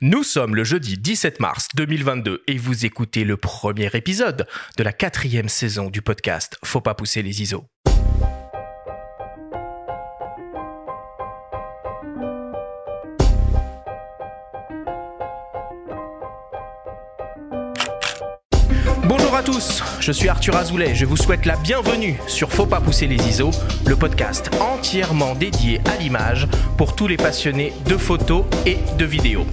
Nous sommes le jeudi 17 mars 2022 et vous écoutez le premier épisode de la quatrième saison du podcast Faut pas pousser les ISO. Je suis Arthur Azoulay, je vous souhaite la bienvenue sur Faut pas pousser les ISO, le podcast entièrement dédié à l'image pour tous les passionnés de photos et de vidéos.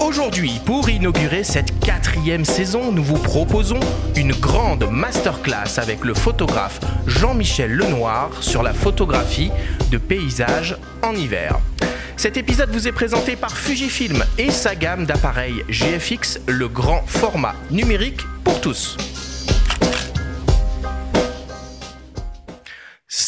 Aujourd'hui, pour inaugurer cette quatrième saison, nous vous proposons une grande masterclass avec le photographe Jean-Michel Lenoir sur la photographie de paysages en hiver. Cet épisode vous est présenté par Fujifilm et sa gamme d'appareils GFX, le grand format numérique pour tous.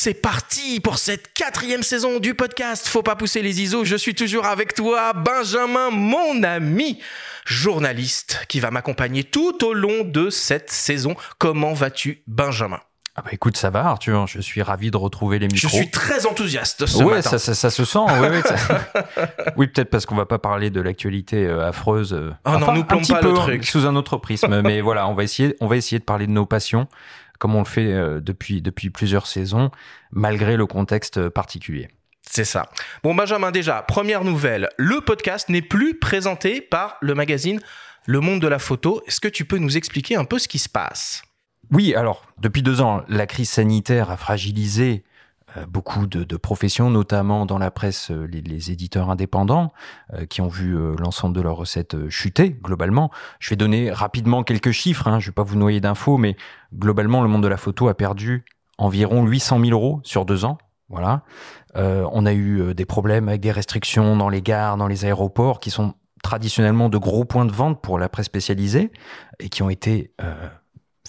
C'est parti pour cette quatrième saison du podcast Faut pas pousser les ISO. Je suis toujours avec toi, Benjamin, mon ami, journaliste, qui va m'accompagner tout au long de cette saison. Comment vas-tu, Benjamin? Ah bah écoute, ça va Arthur, je suis ravi de retrouver les micros. Je suis très enthousiaste ce ouais, matin. Ça, ça, ça se sent. Oui, oui, ça... oui peut-être parce qu'on va pas parler de l'actualité euh, affreuse. Oh non, enfin, nous plombe pas peu, le truc. Sous un autre prisme, mais voilà, on va essayer, on va essayer de parler de nos passions, comme on le fait euh, depuis depuis plusieurs saisons, malgré le contexte particulier. C'est ça. Bon, Benjamin, déjà, première nouvelle. Le podcast n'est plus présenté par le magazine Le Monde de la Photo. Est-ce que tu peux nous expliquer un peu ce qui se passe? Oui, alors, depuis deux ans, la crise sanitaire a fragilisé euh, beaucoup de, de, professions, notamment dans la presse, euh, les, les éditeurs indépendants, euh, qui ont vu euh, l'ensemble de leurs recettes euh, chuter globalement. Je vais donner rapidement quelques chiffres, hein, je ne vais pas vous noyer d'infos, mais globalement, le monde de la photo a perdu environ 800 000 euros sur deux ans. Voilà. Euh, on a eu des problèmes avec des restrictions dans les gares, dans les aéroports, qui sont traditionnellement de gros points de vente pour la presse spécialisée et qui ont été euh,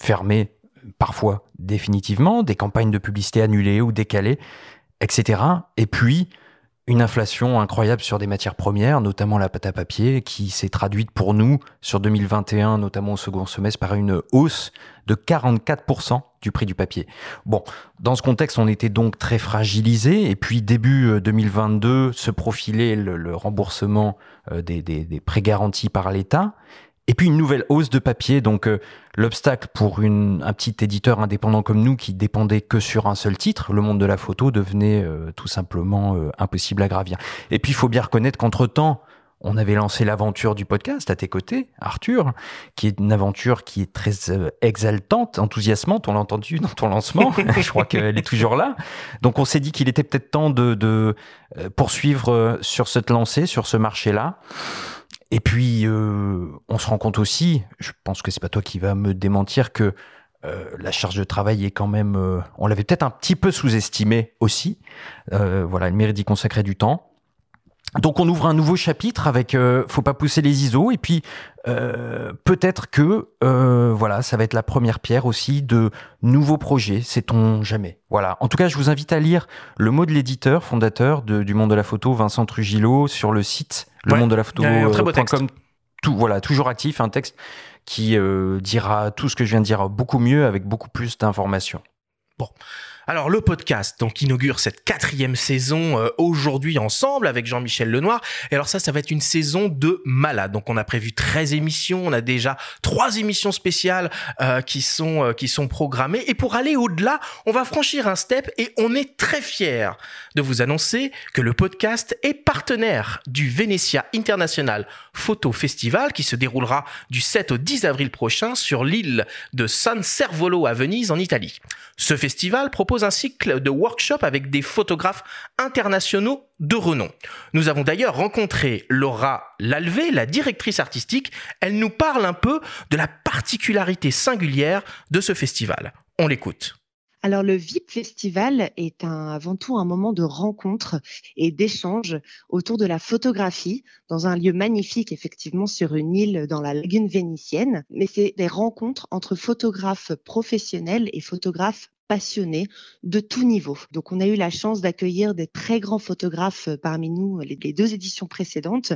fermés parfois définitivement, des campagnes de publicité annulées ou décalées, etc. Et puis, une inflation incroyable sur des matières premières, notamment la pâte à papier, qui s'est traduite pour nous sur 2021, notamment au second semestre, par une hausse de 44% du prix du papier. Bon, dans ce contexte, on était donc très fragilisé. Et puis, début 2022, se profilait le, remboursement des, des prêts garantis par l'État. Et puis une nouvelle hausse de papier, donc euh, l'obstacle pour une, un petit éditeur indépendant comme nous qui dépendait que sur un seul titre, le monde de la photo devenait euh, tout simplement euh, impossible à gravir. Et puis il faut bien reconnaître qu'entre-temps, on avait lancé l'aventure du podcast à tes côtés, Arthur, qui est une aventure qui est très exaltante, enthousiasmante, on l'a entendu dans ton lancement, je crois qu'elle est toujours là. Donc on s'est dit qu'il était peut-être temps de, de poursuivre sur cette lancée, sur ce marché-là. Et puis, euh, on se rend compte aussi, je pense que c'est pas toi qui va me démentir, que euh, la charge de travail est quand même, euh, on l'avait peut-être un petit peu sous-estimé aussi. voilà, il mérite d'y consacrer du temps. Donc on ouvre un nouveau chapitre avec euh, faut pas pousser les ISO et puis euh, peut-être que euh, voilà ça va être la première pierre aussi de nouveaux projets sait-on jamais voilà en tout cas je vous invite à lire le mot de l'éditeur fondateur du monde de la photo Vincent Trujillo sur le site le Ouais, monde de la photo un très beau texte. tout voilà toujours actif un texte qui euh, dira tout ce que je viens de dire beaucoup mieux avec beaucoup plus d'informations Alors le podcast donc inaugure cette quatrième saison euh, aujourd'hui ensemble avec Jean-Michel Lenoir. Et alors ça, ça va être une saison de malade. Donc on a prévu 13 émissions, on a déjà trois émissions spéciales euh, qui sont euh, qui sont programmées. Et pour aller au-delà, on va franchir un step et on est très fiers de vous annoncer que le podcast est partenaire du Venetia International Photo Festival qui se déroulera du 7 au 10 avril prochain sur l'île de San Servolo à Venise en Italie. Ce festival propose un cycle de workshops avec des photographes internationaux de renom. Nous avons d'ailleurs rencontré Laura Lalvé, la directrice artistique. Elle nous parle un peu de la particularité singulière de ce festival. On l'écoute. Alors le VIP Festival est avant tout un moment de rencontre et d'échange autour de la photographie dans un lieu magnifique effectivement sur une île dans la lagune vénitienne. Mais c'est des rencontres entre photographes professionnels et photographes passionnés de tout niveau. Donc, on a eu la chance d'accueillir des très grands photographes parmi nous les, deux éditions précédentes,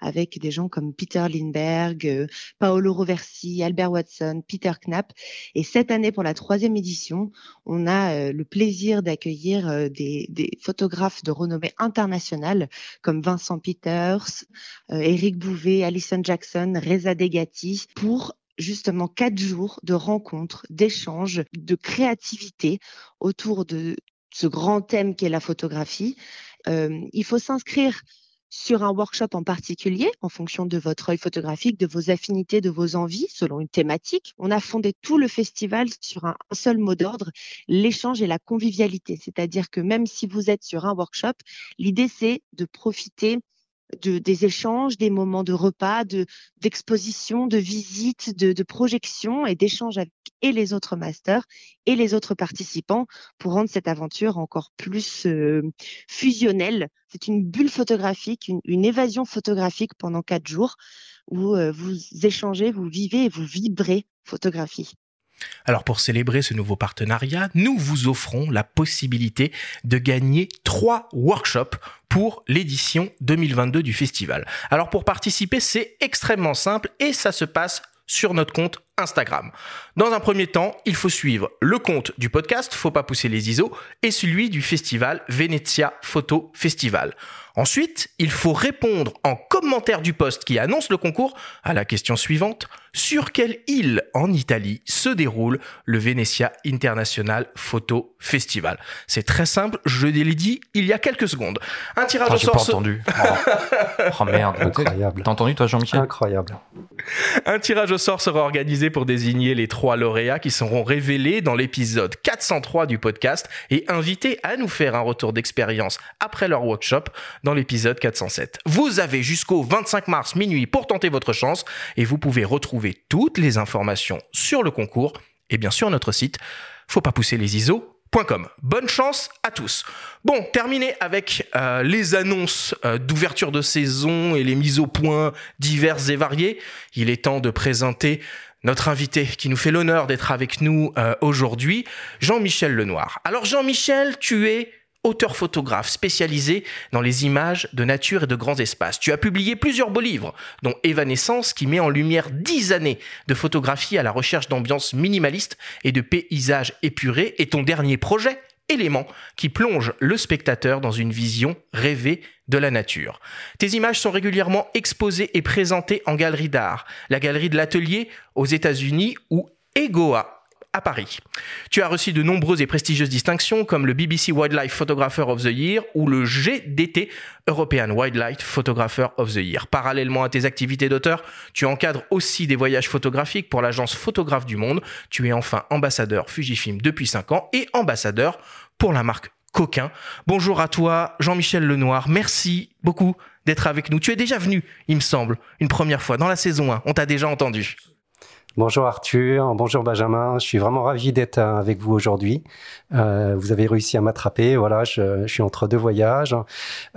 avec des gens comme Peter Lindbergh, Paolo Roversi, Albert Watson, Peter Knapp. Et cette année, pour la troisième édition, on a le plaisir d'accueillir des, des, photographes de renommée internationale comme Vincent Peters, Eric Bouvet, Alison Jackson, Reza Degati, pour justement quatre jours de rencontres, d'échanges, de créativité autour de ce grand thème qu'est la photographie. Euh, il faut s'inscrire sur un workshop en particulier en fonction de votre œil photographique, de vos affinités, de vos envies, selon une thématique. On a fondé tout le festival sur un seul mot d'ordre, l'échange et la convivialité. C'est-à-dire que même si vous êtes sur un workshop, l'idée c'est de profiter de, des échanges, des moments de repas, de d'exposition, de visites, de, de projection et d'échanges avec et les autres masters et les autres participants pour rendre cette aventure encore plus euh, fusionnelle. C'est une bulle photographique, une, une, évasion photographique pendant quatre jours où euh, vous échangez, vous vivez et vous vibrez photographie. Alors pour célébrer ce nouveau partenariat, nous vous offrons la possibilité de gagner trois workshops pour l'édition 2022 du festival. Alors pour participer, c'est extrêmement simple et ça se passe sur notre compte Instagram. Dans un premier temps, il faut suivre le compte du podcast Faut pas pousser les ISO et celui du festival Venezia Photo Festival. Ensuite, il faut répondre en commentaire du post qui annonce le concours à la question suivante. Sur quelle île en Italie se déroule le Venezia International Photo Festival? C'est très simple, je l'ai dit il y a quelques secondes. Un tirage au sort. Pas entendu. Oh. oh merde. Incroyable. T'as entendu toi Jean-Michel? Incroyable. Un tirage au sort sera organisé pour désigner les trois lauréats qui seront révélés dans l'épisode 403 du podcast et invités à nous faire un retour d'expérience après leur workshop dans l'épisode 407. Vous avez jusqu'au 25 mars minuit pour tenter votre chance et vous pouvez retrouver toutes les informations sur le concours et bien sûr notre site faut pas pousser les ISO Bonne chance à tous. Bon, terminé avec euh, les annonces euh, d'ouverture de saison et les mises au point diverses et variées. Il est temps de présenter notre invité qui nous fait l'honneur d'être avec nous euh, aujourd'hui, Jean-Michel Lenoir. Alors Jean-Michel, tu es auteur photographe spécialisé dans les images de nature et de grands espaces. Tu as publié plusieurs beaux livres, dont Évanescence, qui met en lumière dix années de photographie à la recherche d'ambiance minimaliste et de paysages épurés, et ton dernier projet, Élément, qui plonge le spectateur dans une vision rêvée de la nature. Tes images sont régulièrement exposées et présentées en galerie d'art, la galerie de l'atelier aux États-Unis ou EGOA à Paris. Tu as reçu de nombreuses et prestigieuses distinctions comme le BBC Wildlife Photographer of the Year ou le GDT European Wildlife Photographer of the Year. Parallèlement à tes activités d'auteur, tu encadres aussi des voyages photographiques pour l'agence Photographe du Monde. Tu es enfin ambassadeur Fujifilm depuis 5 ans et ambassadeur pour la marque Coquin. Bonjour à toi, Jean-Michel Lenoir. Merci beaucoup d'être avec nous. Tu es déjà venu, il me semble, une première fois dans la saison 1. On t'a déjà entendu. Bonjour Arthur, bonjour Benjamin. Je suis vraiment ravi d'être euh, avec vous aujourd'hui. Euh, vous avez réussi à m'attraper. Voilà, je, je, suis entre deux voyages.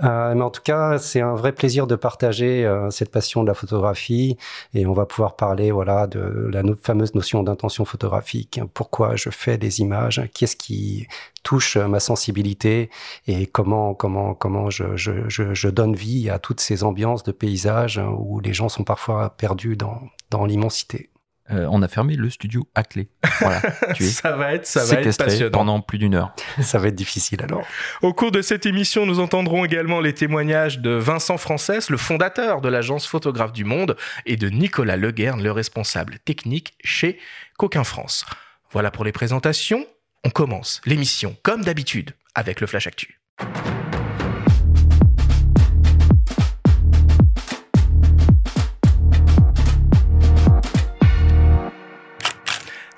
Euh, mais en tout cas, c'est un vrai plaisir de partager euh, cette passion de la photographie et on va pouvoir parler, voilà, de la fameuse notion d'intention photographique. Pourquoi je fais des images? Qu'est-ce qui touche ma sensibilité? Et comment comment comment je, je, je, je donne vie à toutes ces ambiances de paysages où les gens sont parfois perdus dans dans l'immensité? Euh, on a fermé le studio à clé. Voilà, tu es ça va être, ça va être passionnant. pendant plus d'une heure. ça va être difficile alors. Au cours de cette émission, nous entendrons également les témoignages de Vincent Frances, le fondateur de l'agence Photographe du Monde, et de Nicolas Leguerne, le responsable technique chez Coquin France. Voilà pour les présentations. On commence l'émission, comme d'habitude, avec le Flash Actu.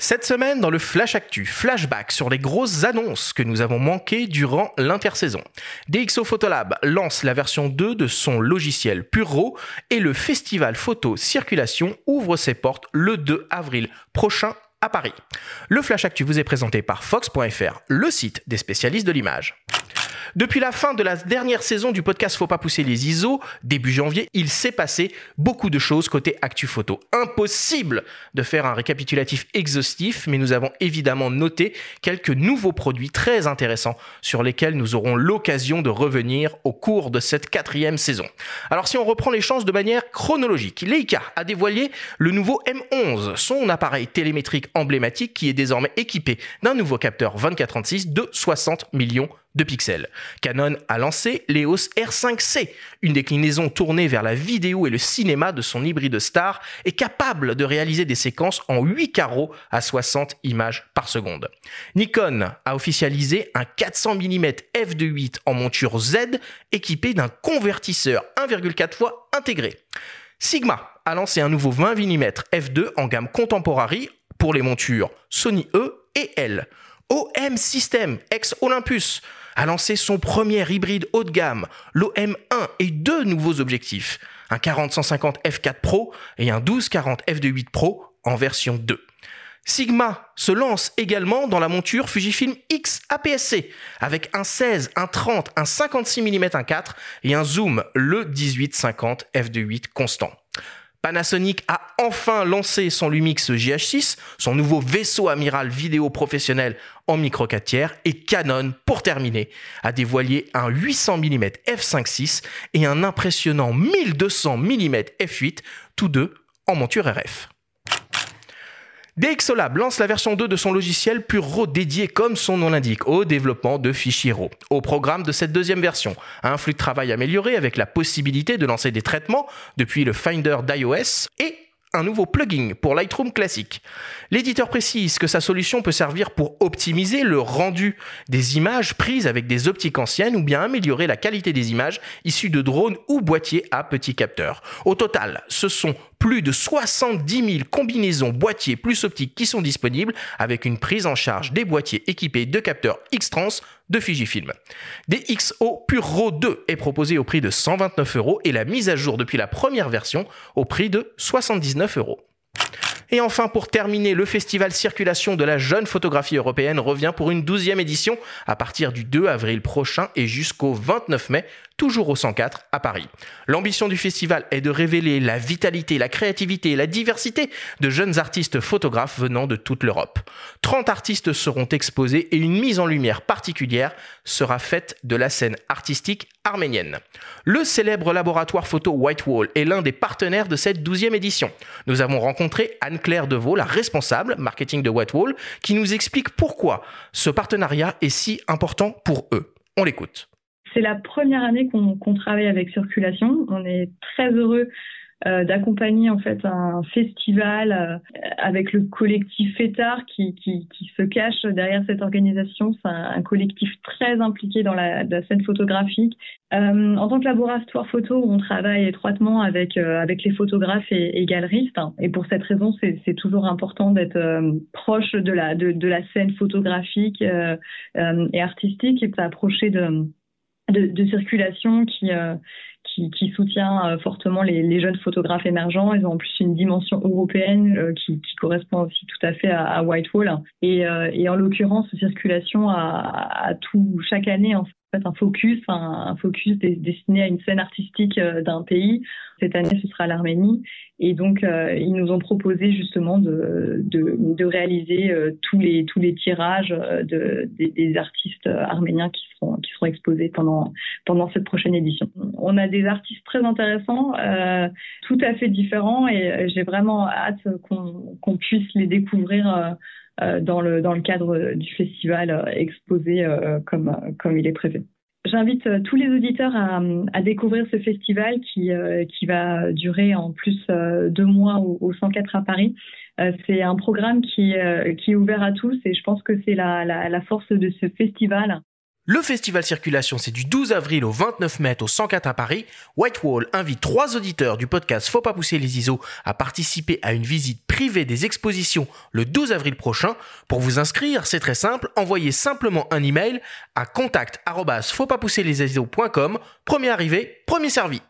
Cette semaine, dans le Flash Actu, flashback sur les grosses annonces que nous avons manquées durant l'intersaison. DxO Photolab lance la version 2 de son logiciel Puro et le festival photo circulation ouvre ses portes le 2 avril prochain à Paris. Le Flash Actu vous est présenté par Fox.fr, le site des spécialistes de l'image. Depuis la fin de la dernière saison du podcast Faut pas pousser les ISO, début janvier, il s'est passé beaucoup de choses côté Actu Photo. Impossible de faire un récapitulatif exhaustif, mais nous avons évidemment noté quelques nouveaux produits très intéressants sur lesquels nous aurons l'occasion de revenir au cours de cette quatrième saison. Alors si on reprend les chances de manière chronologique, Leica a dévoilé le nouveau M11, son appareil télémétrique emblématique qui est désormais équipé d'un nouveau capteur 24-36 de 60 millions de pixels. Canon a lancé l'EOS R5C, une déclinaison tournée vers la vidéo et le cinéma de son hybride star et capable de réaliser des séquences en 8 carreaux à 60 images par seconde. Nikon a officialisé un 400 mm f2.8 en monture Z équipé d'un convertisseur 1,4 fois intégré. Sigma a lancé un nouveau 20 mm f2 en gamme contemporary pour les montures Sony E et L. OM System, ex Olympus, a lancé son premier hybride haut de gamme, l'OM1, et deux nouveaux objectifs, un 40-150 f4 Pro et un 12-40 f2.8 Pro en version 2. Sigma se lance également dans la monture Fujifilm X APS-C avec un 16, un 30, un 56 mm 1.4 et un zoom le 18-50 f2.8 constant. Panasonic a enfin lancé son Lumix GH6, son nouveau vaisseau amiral vidéo professionnel en micro 4 tiers, et Canon, pour terminer, a dévoilé un 800 mm f5.6 et un impressionnant 1200 mm f8, tous deux en monture RF. DxOLab lance la version 2 de son logiciel Puro dédié, comme son nom l'indique, au développement de fichiers RAW. Au programme de cette deuxième version, un flux de travail amélioré avec la possibilité de lancer des traitements depuis le Finder d'iOS et un nouveau plugin pour Lightroom classique. L'éditeur précise que sa solution peut servir pour optimiser le rendu des images prises avec des optiques anciennes ou bien améliorer la qualité des images issues de drones ou boîtiers à petits capteurs. Au total, ce sont plus de 70 000 combinaisons boîtiers plus optiques qui sont disponibles avec une prise en charge des boîtiers équipés de capteurs X-Trans de Fujifilm. DxO Puro 2 est proposé au prix de 129 euros et la mise à jour depuis la première version au prix de 79 euros. Et enfin, pour terminer, le festival Circulation de la jeune photographie européenne revient pour une douzième édition à partir du 2 avril prochain et jusqu'au 29 mai toujours au 104 à Paris. L'ambition du festival est de révéler la vitalité, la créativité et la diversité de jeunes artistes photographes venant de toute l'Europe. 30 artistes seront exposés et une mise en lumière particulière sera faite de la scène artistique arménienne. Le célèbre laboratoire photo Whitewall est l'un des partenaires de cette 12e édition. Nous avons rencontré Anne-Claire Deveau, la responsable marketing de Whitewall, qui nous explique pourquoi ce partenariat est si important pour eux. On l'écoute. C'est la première année qu'on travaille avec Circulation. On est très heureux euh, d'accompagner en fait un festival euh, avec le collectif FETAR qui, se cache derrière cette organisation. C'est un, collectif très impliqué dans la, scène photographique. Euh, en tant que laboratoire photo, on travaille étroitement avec les photographes et, galeristes. Et pour cette raison, c'est toujours important d'être proche de la de, la scène photographique et artistique et de s'approcher de de, de, circulation qui, euh, qui, qui, soutient euh, fortement les, les, jeunes photographes émergents. Ils ont en plus une dimension européenne euh, qui, qui, correspond aussi tout à fait à, à Whitehall. Et, et en l'occurrence, circulation a, tout chaque année en fait un focus, un, focus destiné à une scène artistique d'un pays. Cette année, ce sera l'Arménie. Et donc, euh, ils nous ont proposé justement de, de, réaliser euh, tous, les, tous les tirages euh, de, des, artistes arméniens qui seront, qui seront exposés pendant, pendant cette prochaine édition. On a des artistes très intéressants, euh, tout à fait différents, et j'ai vraiment hâte qu'on qu'on puisse les découvrir euh, dans, le, dans le cadre du festival exposé comme, comme il est prévu. J'invite euh, tous les auditeurs à, à, découvrir ce festival qui, euh, qui va durer en plus euh, deux mois au, au 104 à Paris. c'est un programme qui, qui est ouvert à tous et je pense que c'est la, la, la force de ce festival le festival Circulation, c'est du 12 avril au 29 mai au 104 à Paris. Whitewall invite trois auditeurs du podcast Faut pas pousser les ISO à participer à une visite privée des expositions le 12 avril prochain. Pour vous inscrire, c'est très simple, envoyez simplement un email à contact faut pas pousser les ISO.com. Premier arrivé, premier servi.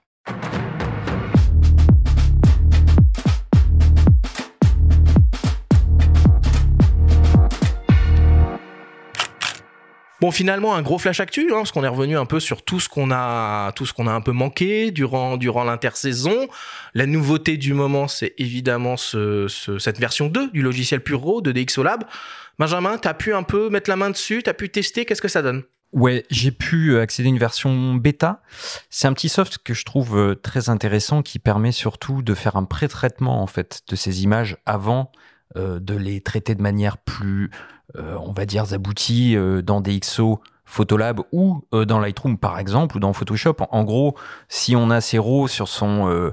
Finalement, un gros flash actu, hein, parce qu'on est revenu un peu sur tout ce qu'on a, tout ce qu'on a un peu manqué durant durant l'intersaison. La nouveauté du moment, c'est évidemment ce, ce, cette version 2 du logiciel Puro de DxO Lab. Benjamin, t'as pu un peu mettre la main dessus, t'as pu tester, qu'est-ce que ça donne? Ouais, j'ai pu accéder à une version bêta. C'est un petit soft que je trouve euh, très intéressant qui permet surtout de faire un pré-traitement en fait de ces images avant euh, de les traiter de manière plus, euh, on va dire, aboutie euh, dans DxO Photolab ou euh, dans Lightroom par exemple ou dans Photoshop. En, gros, si on a ces RAW sur son euh,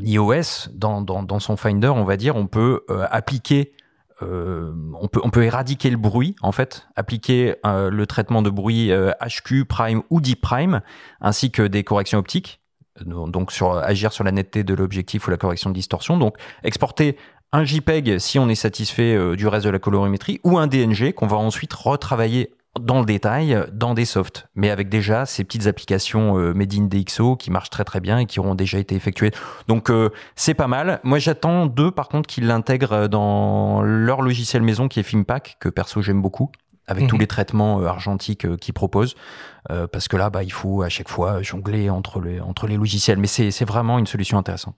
iOS, dans, son Finder, on va dire, on peut appliquer euh, on, peut, on peut éradiquer le bruit, en fait, appliquer euh, le traitement de bruit euh, HQ, prime ou deep prime, ainsi que des corrections optiques, donc sur agir sur la netteté de l'objectif ou la correction de distorsion. Donc exporter un JPEG si on est satisfait du reste de la colorimétrie ou un DNG qu'on va ensuite retravailler dans le détail dans des softs, mais avec déjà ces petites applications euh, made in DxO qui marchent très très bien et qui auront déjà été effectuées. Donc euh, c'est pas mal. Moi j'attends deux par contre qu'ils l'intègrent dans leur logiciel maison qui est Filmpack que perso j'aime beaucoup avec tous mhm. les traitements euh, argentiques euh, qu'ils proposent euh, parce que là bah il faut à chaque fois jongler entre les entre les logiciels mais c'est c'est vraiment une solution intéressante.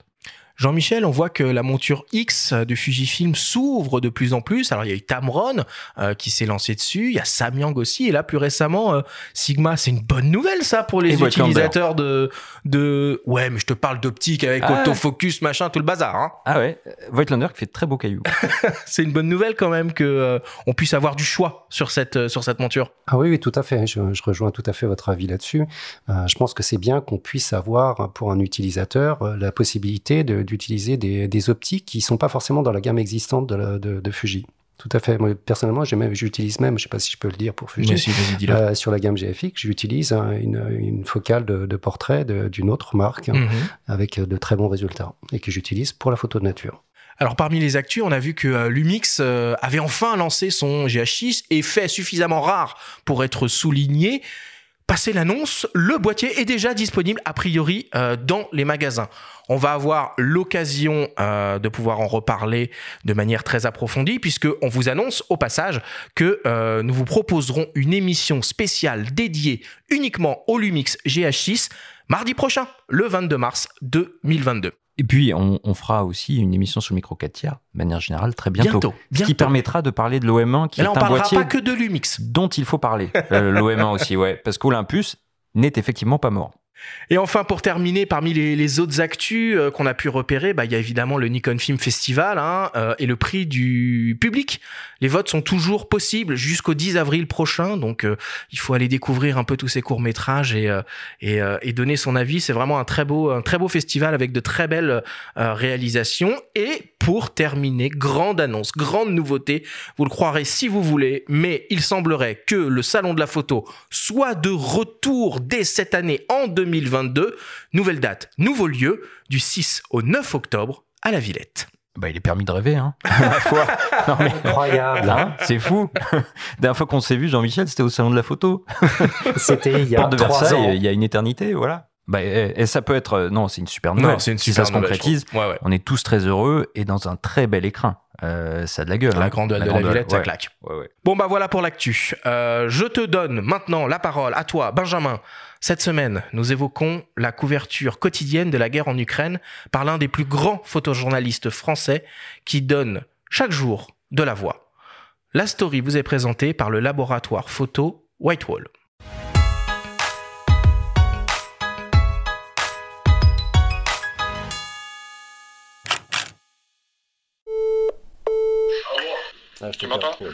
Jean-Michel, on voit que la monture X de Fujifilm s'ouvre de plus en plus. Alors il y a eu Tamron euh, qui s'est lancé dessus, il y a Samyang aussi, et là plus récemment euh, Sigma. C'est une bonne nouvelle ça pour les utilisateurs de de. Ouais, mais je te parle d'optique avec ah autofocus, machin, tout le bazar. Hein. Ah ouais, Voigtlander qui fait de très beaux cailloux. c'est une bonne nouvelle quand même que euh, on puisse avoir du choix sur cette sur cette monture. Ah oui, oui, tout à fait. Je, je rejoins tout à fait votre avis là-dessus. je pense que c'est bien qu'on puisse avoir pour un utilisateur la possibilité de d'utiliser des, des, optiques qui sont pas forcément dans la gamme existante de, de, de Fuji. Tout à fait. Moi, personnellement, j'utilise même, je sais pas si je peux le dire pour Fuji, euh, sur la gamme GFX, j'utilise une, une, focale de, de portrait d'une autre marque mm -hmm. avec de très bons résultats et que j'utilise pour la photo de nature. Alors parmi les actus, on a vu que euh, Lumix euh, avait enfin lancé son GH6, effet suffisamment rare pour être souligné. Passé l'annonce, le boîtier est déjà disponible a priori euh, dans les magasins. On va avoir l'occasion euh, de pouvoir en reparler de manière très approfondie puisque on vous annonce au passage que euh, nous vous proposerons une émission spéciale dédiée uniquement au Lumix GH6 mardi prochain, le 22 mars 2022. Et puis, on, on, fera aussi une émission sur le micro 4 tiers, de manière générale, très bientôt. bientôt, bientôt. Ce qui permettra de parler de l'OM1, qui est on un boîtier pas que de l'Umix. dont il faut parler. Euh, L'OM1 aussi, ouais. Parce qu'Olympus n'est effectivement pas mort. Et enfin, pour terminer, parmi les, autres actus euh, qu'on a pu repérer, bah, il y a évidemment le Nikon Film Festival hein, euh, et le prix du public. Les votes sont toujours possibles jusqu'au 10 avril prochain, donc euh, il faut aller découvrir un peu tous ces courts métrages et, donner son avis. C'est vraiment un très beau, un très beau festival avec de très belles réalisations. Et pour terminer, grande annonce, grande nouveauté. Vous le croirez si vous voulez, mais il semblerait que le salon de la photo soit de retour dès cette année en 2022. Nouvelle date, nouveau lieu, du 6 au 9 octobre à la Villette. Bah, il est permis de rêver, hein. Non, mais... Incroyable. Hein c'est fou. La dernière fois qu'on s'est vu, Jean-Michel, c'était au salon de la photo. C'était il y a de trois Versailles, ans. il y a une éternité, voilà. Bah, et, et, ça peut être, non, c'est une super nouvelle. Non, c'est une si super ça se concrétise, ouais, ouais. on est tous très heureux et dans un très bel écrin. Euh, ça a de la gueule. La hein. grande la de la Villette, ça ouais. claque. Ouais, bon, bah voilà pour l'actu. Euh, je te donne maintenant la parole à toi, Benjamin. Cette semaine, nous évoquons la couverture quotidienne de la guerre en Ukraine par l'un des plus grands photojournalistes français qui donne chaque jour de la voix. La story vous est présentée par le laboratoire photo Whitewall. Ah, tu m'entends Oui.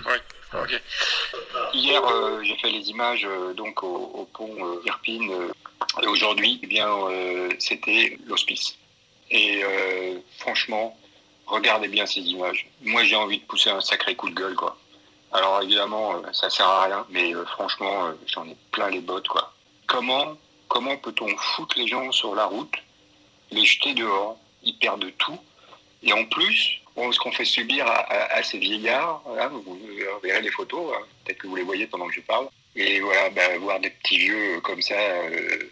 Hier, euh, j'ai fait les images euh, donc au, pont euh, Irpine et aujourd'hui, eh bien, euh, c'était l'hospice. Et euh, franchement, regardez bien ces images. Moi, j'ai envie de pousser un sacré coup de gueule, quoi. Alors évidemment, euh, ça sert à rien, mais franchement, j'en ai plein les bottes, quoi. Comment, comment peut-on foutre les gens sur la route, les jeter dehors, ils perdent tout, et en plus, ce qu'on fait subir à, ces vieillards, vous verrez les photos, hein, peut-être que vous les voyez pendant que je parle, et voilà, bah, voir des petits vieux comme ça, euh,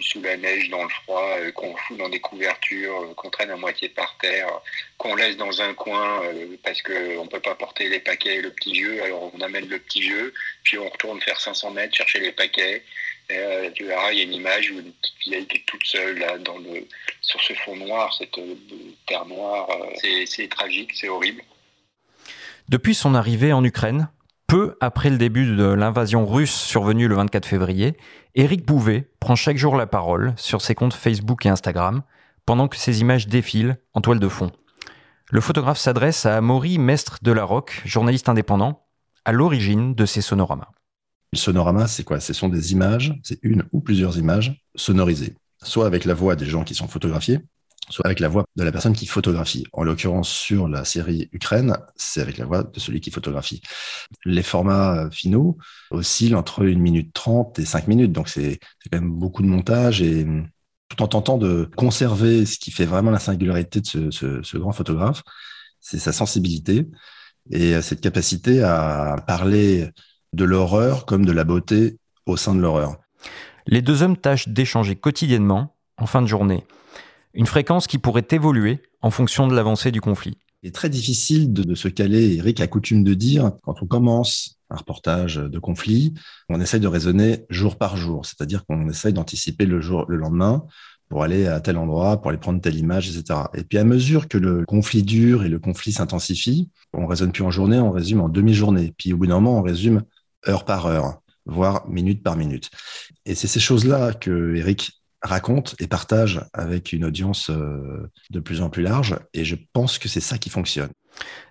sous la neige, dans le froid, euh, qu'on fout dans des couvertures, euh, qu'on traîne à moitié par terre, qu'on laisse dans un coin parce qu'on ne peut pas porter les paquets et le petit vieux, alors on amène le petit vieux, puis on retourne faire 500 mètres chercher les paquets. Et, tu verras, il y a une image où une petite vieille qui toute seule là, sur ce fond noir, cette terre noire. c'est tragique, c'est horrible. Depuis son arrivée en Ukraine, peu après le début de l'invasion russe survenue le 24 février, Éric Bouvet prend chaque jour la parole sur ses comptes Facebook et Instagram pendant que ces images défilent en toile de fond. Le photographe s'adresse à Amaury Mestre de journaliste indépendant, à l'origine de ces sonoramas. Le sonorama, c'est quoi? Ce sont des images, c'est une ou plusieurs images sonorisées, soit avec la voix des gens qui sont photographiés, soit avec la voix de la personne qui photographie. En l'occurrence, sur la série Ukraine, c'est avec la voix de celui qui photographie. Les formats euh, finaux oscillent entre une minute trente et cinq minutes, donc c'est quand même beaucoup de montage et hum, tout en tentant de conserver ce qui fait vraiment la singularité de ce, ce grand photographe, c'est sa sensibilité et euh, cette capacité à parler de l'horreur comme de la beauté au sein de l'horreur. Les deux hommes tâchent d'échanger quotidiennement en fin de journée une fréquence qui pourrait évoluer en fonction de l'avancée du conflit. Il est très difficile de, se caler. Eric a coutume de dire, quand on commence un reportage de conflit, on essaye de raisonner jour par jour, c'est-à-dire qu'on essaye d'anticiper le jour, le lendemain pour aller à tel endroit, pour aller prendre telle image, etc. Et puis à mesure que le conflit dure et le conflit s'intensifie, on raisonne plus en journée, on résume en demi-journée. Puis au bout d'un moment, on résume heure par heure, voire minute par minute. Et c'est ces choses-là que Eric raconte et partage avec une audience euh, de plus en plus large. Et je pense que c'est ça qui fonctionne.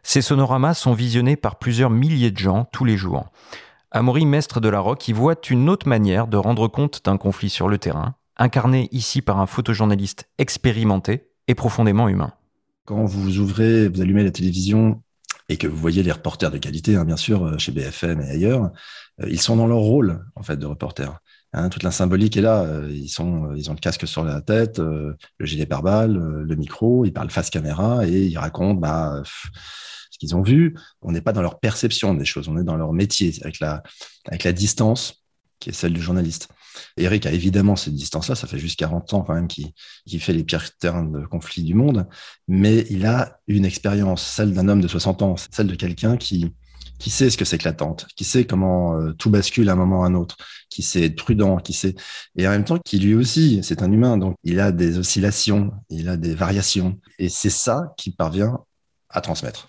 Ces sonoramas sont visionnés par plusieurs milliers de gens tous les jours. Amaury Mestre de la Roque y voit une autre manière de rendre compte d'un conflit sur le terrain, incarné ici par un photojournaliste expérimenté et profondément humain. Quand vous ouvrez, vous allumez la télévision et que vous voyez les reporters de qualité, hein, bien sûr, euh, chez BFM et ailleurs, euh, ils sont dans leur rôle en fait de reporter. Hein, toute la symbolique est là. Euh, ils, sont, ils ont le casque sur la tête, le gilet pare-balles, le micro, ils parlent face caméra et ils racontent bah, ce qu'ils ont vu. On n'est pas dans leur perception des choses, on est dans leur métier, avec la, avec la distance qui est celle du journaliste. Eric a évidemment cette distance-là, ça fait juste 40 ans quand même qu'il fait les pires terrains de conflit du monde, mais il a une expérience, celle d'un homme de 60 ans, celle de quelqu'un qui, qui sait ce que c'est que l'attente, qui sait comment euh, tout bascule à un moment ou à un autre, qui sait être prudent, qui sait, et en même temps, qui lui aussi, c'est un humain, donc il a des oscillations, il a des variations, et c'est ça qui parvient à transmettre.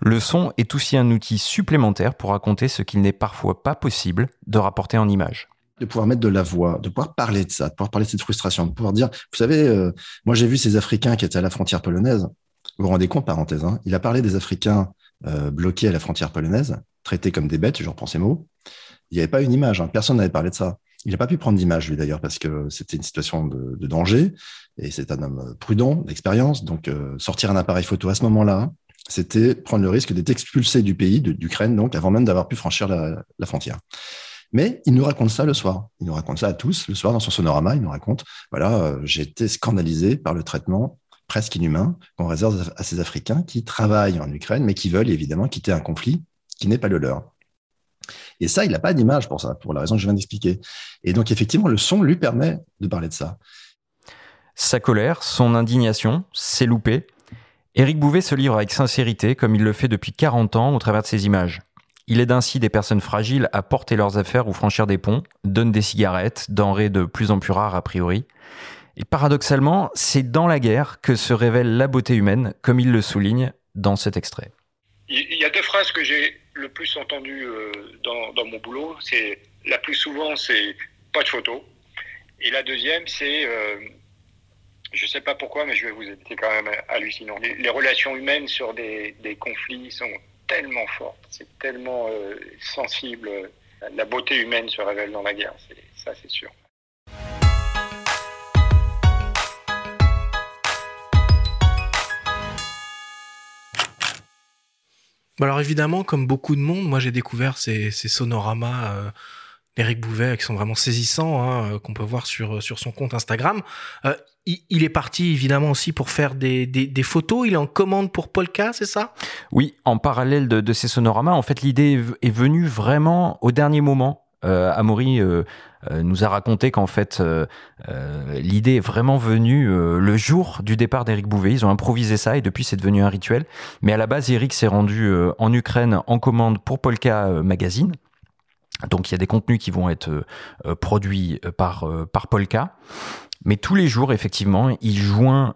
Le son est aussi un outil supplémentaire pour raconter ce qu'il n'est parfois pas possible de rapporter en images de pouvoir mettre de la voix, de pouvoir parler de ça, de pouvoir parler de cette frustration, de pouvoir dire, vous savez, euh, moi j'ai vu ces Africains qui étaient à la frontière polonaise. Vous vous rendez compte, parenthèse, hein, il a parlé des Africains euh, bloqués à la frontière polonaise, traités comme des bêtes, je reprends ces mots. Il n'y avait pas une image, hein. personne n'avait parlé de ça. Il n'a pas pu prendre d'image, lui d'ailleurs, parce que c'était une situation de, danger, et c'est un homme prudent, d'expérience, donc euh, sortir un appareil photo à ce moment-là, c'était prendre le risque d'être expulsé du pays, d'Ukraine, donc avant même d'avoir pu franchir la, la, frontière. Mais il nous raconte ça le soir. Il nous raconte ça à tous le soir dans son sonorama. Il nous raconte voilà, euh, j'ai été scandalisé par le traitement presque inhumain qu'on réserve à ces Africains qui travaillent en Ukraine, mais qui veulent évidemment quitter un conflit qui n'est pas le leur. Et ça, il n'a pas d'image pour ça, pour la raison que je viens d'expliquer. Et donc, effectivement, le son lui permet de parler de ça. Sa colère, son indignation, c'est loupé. Éric Bouvet se livre avec sincérité, comme il le fait depuis 40 ans au travers de ses images. Il aide ainsi des personnes fragiles à porter leurs affaires ou franchir des ponts, donne des cigarettes, denrées de plus en plus rares a priori. Et paradoxalement, c'est dans la guerre que se révèle la beauté humaine, comme il le souligne dans cet extrait. Il y a deux phrases que j'ai le plus entendues euh, dans, mon boulot. C'est la plus souvent, c'est pas de photo. Et la deuxième, c'est euh, je ne sais pas pourquoi, mais je vais vous dire, c'est quand même hallucinant. Les, relations humaines sur des, conflits sont tellement fortes, c'est tellement euh, sensible. La beauté humaine se révèle dans la guerre, ça c'est sûr. Alors évidemment, comme beaucoup de monde, moi j'ai découvert ces, ces sonoramas euh, d'Éric Bouvet qui sont vraiment saisissants, hein, euh, qu'on peut voir sur, sur son compte Instagram. Euh, il, est parti évidemment aussi pour faire des, des, des, photos. Il est en commande pour Polka, c'est ça? Oui, en parallèle de, de, ces sonoramas. En fait, l'idée est venue vraiment au dernier moment. Euh, Amaury euh, euh, nous a raconté qu'en fait, l'idée est vraiment venue le jour du départ d'Éric Bouvet. Ils ont improvisé ça et depuis, c'est devenu un rituel. Mais à la base, Eric s'est rendu en Ukraine en commande pour Polka Magazine. Donc il y a des contenus qui vont être produits par, par Polka. Mais tous les jours, effectivement, il joint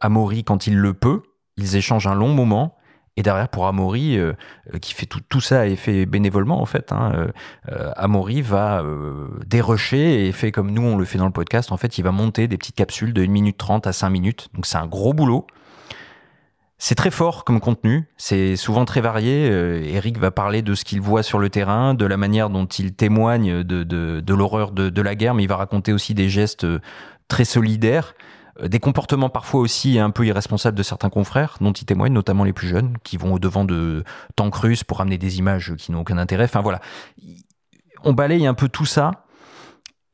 Amaury quand il le peut. Ils échangent un long moment. Et derrière, pour Amaury, euh, euh, qui fait tout, tout ça et fait bénévolement, en fait, hein, euh, euh Amaury va euh, dérocher et fait comme nous, on le fait dans le podcast. En fait, il va monter des petites capsules de 1 minute 30 à 5 minutes. Donc, c'est un gros boulot. C'est très fort comme contenu, c'est souvent très varié. Eric va parler de ce qu'il voit sur le terrain, de la manière dont il témoigne de, de, de l'horreur de, de, la guerre, mais il va raconter aussi des gestes très solidaires. Euh, des comportements parfois aussi un peu irresponsables de certains confrères dont ils témoignent, notamment les plus jeunes, qui vont au devant de tanks russes pour amener des images qui n'ont aucun intérêt. Enfin voilà, on balaye un peu tout ça.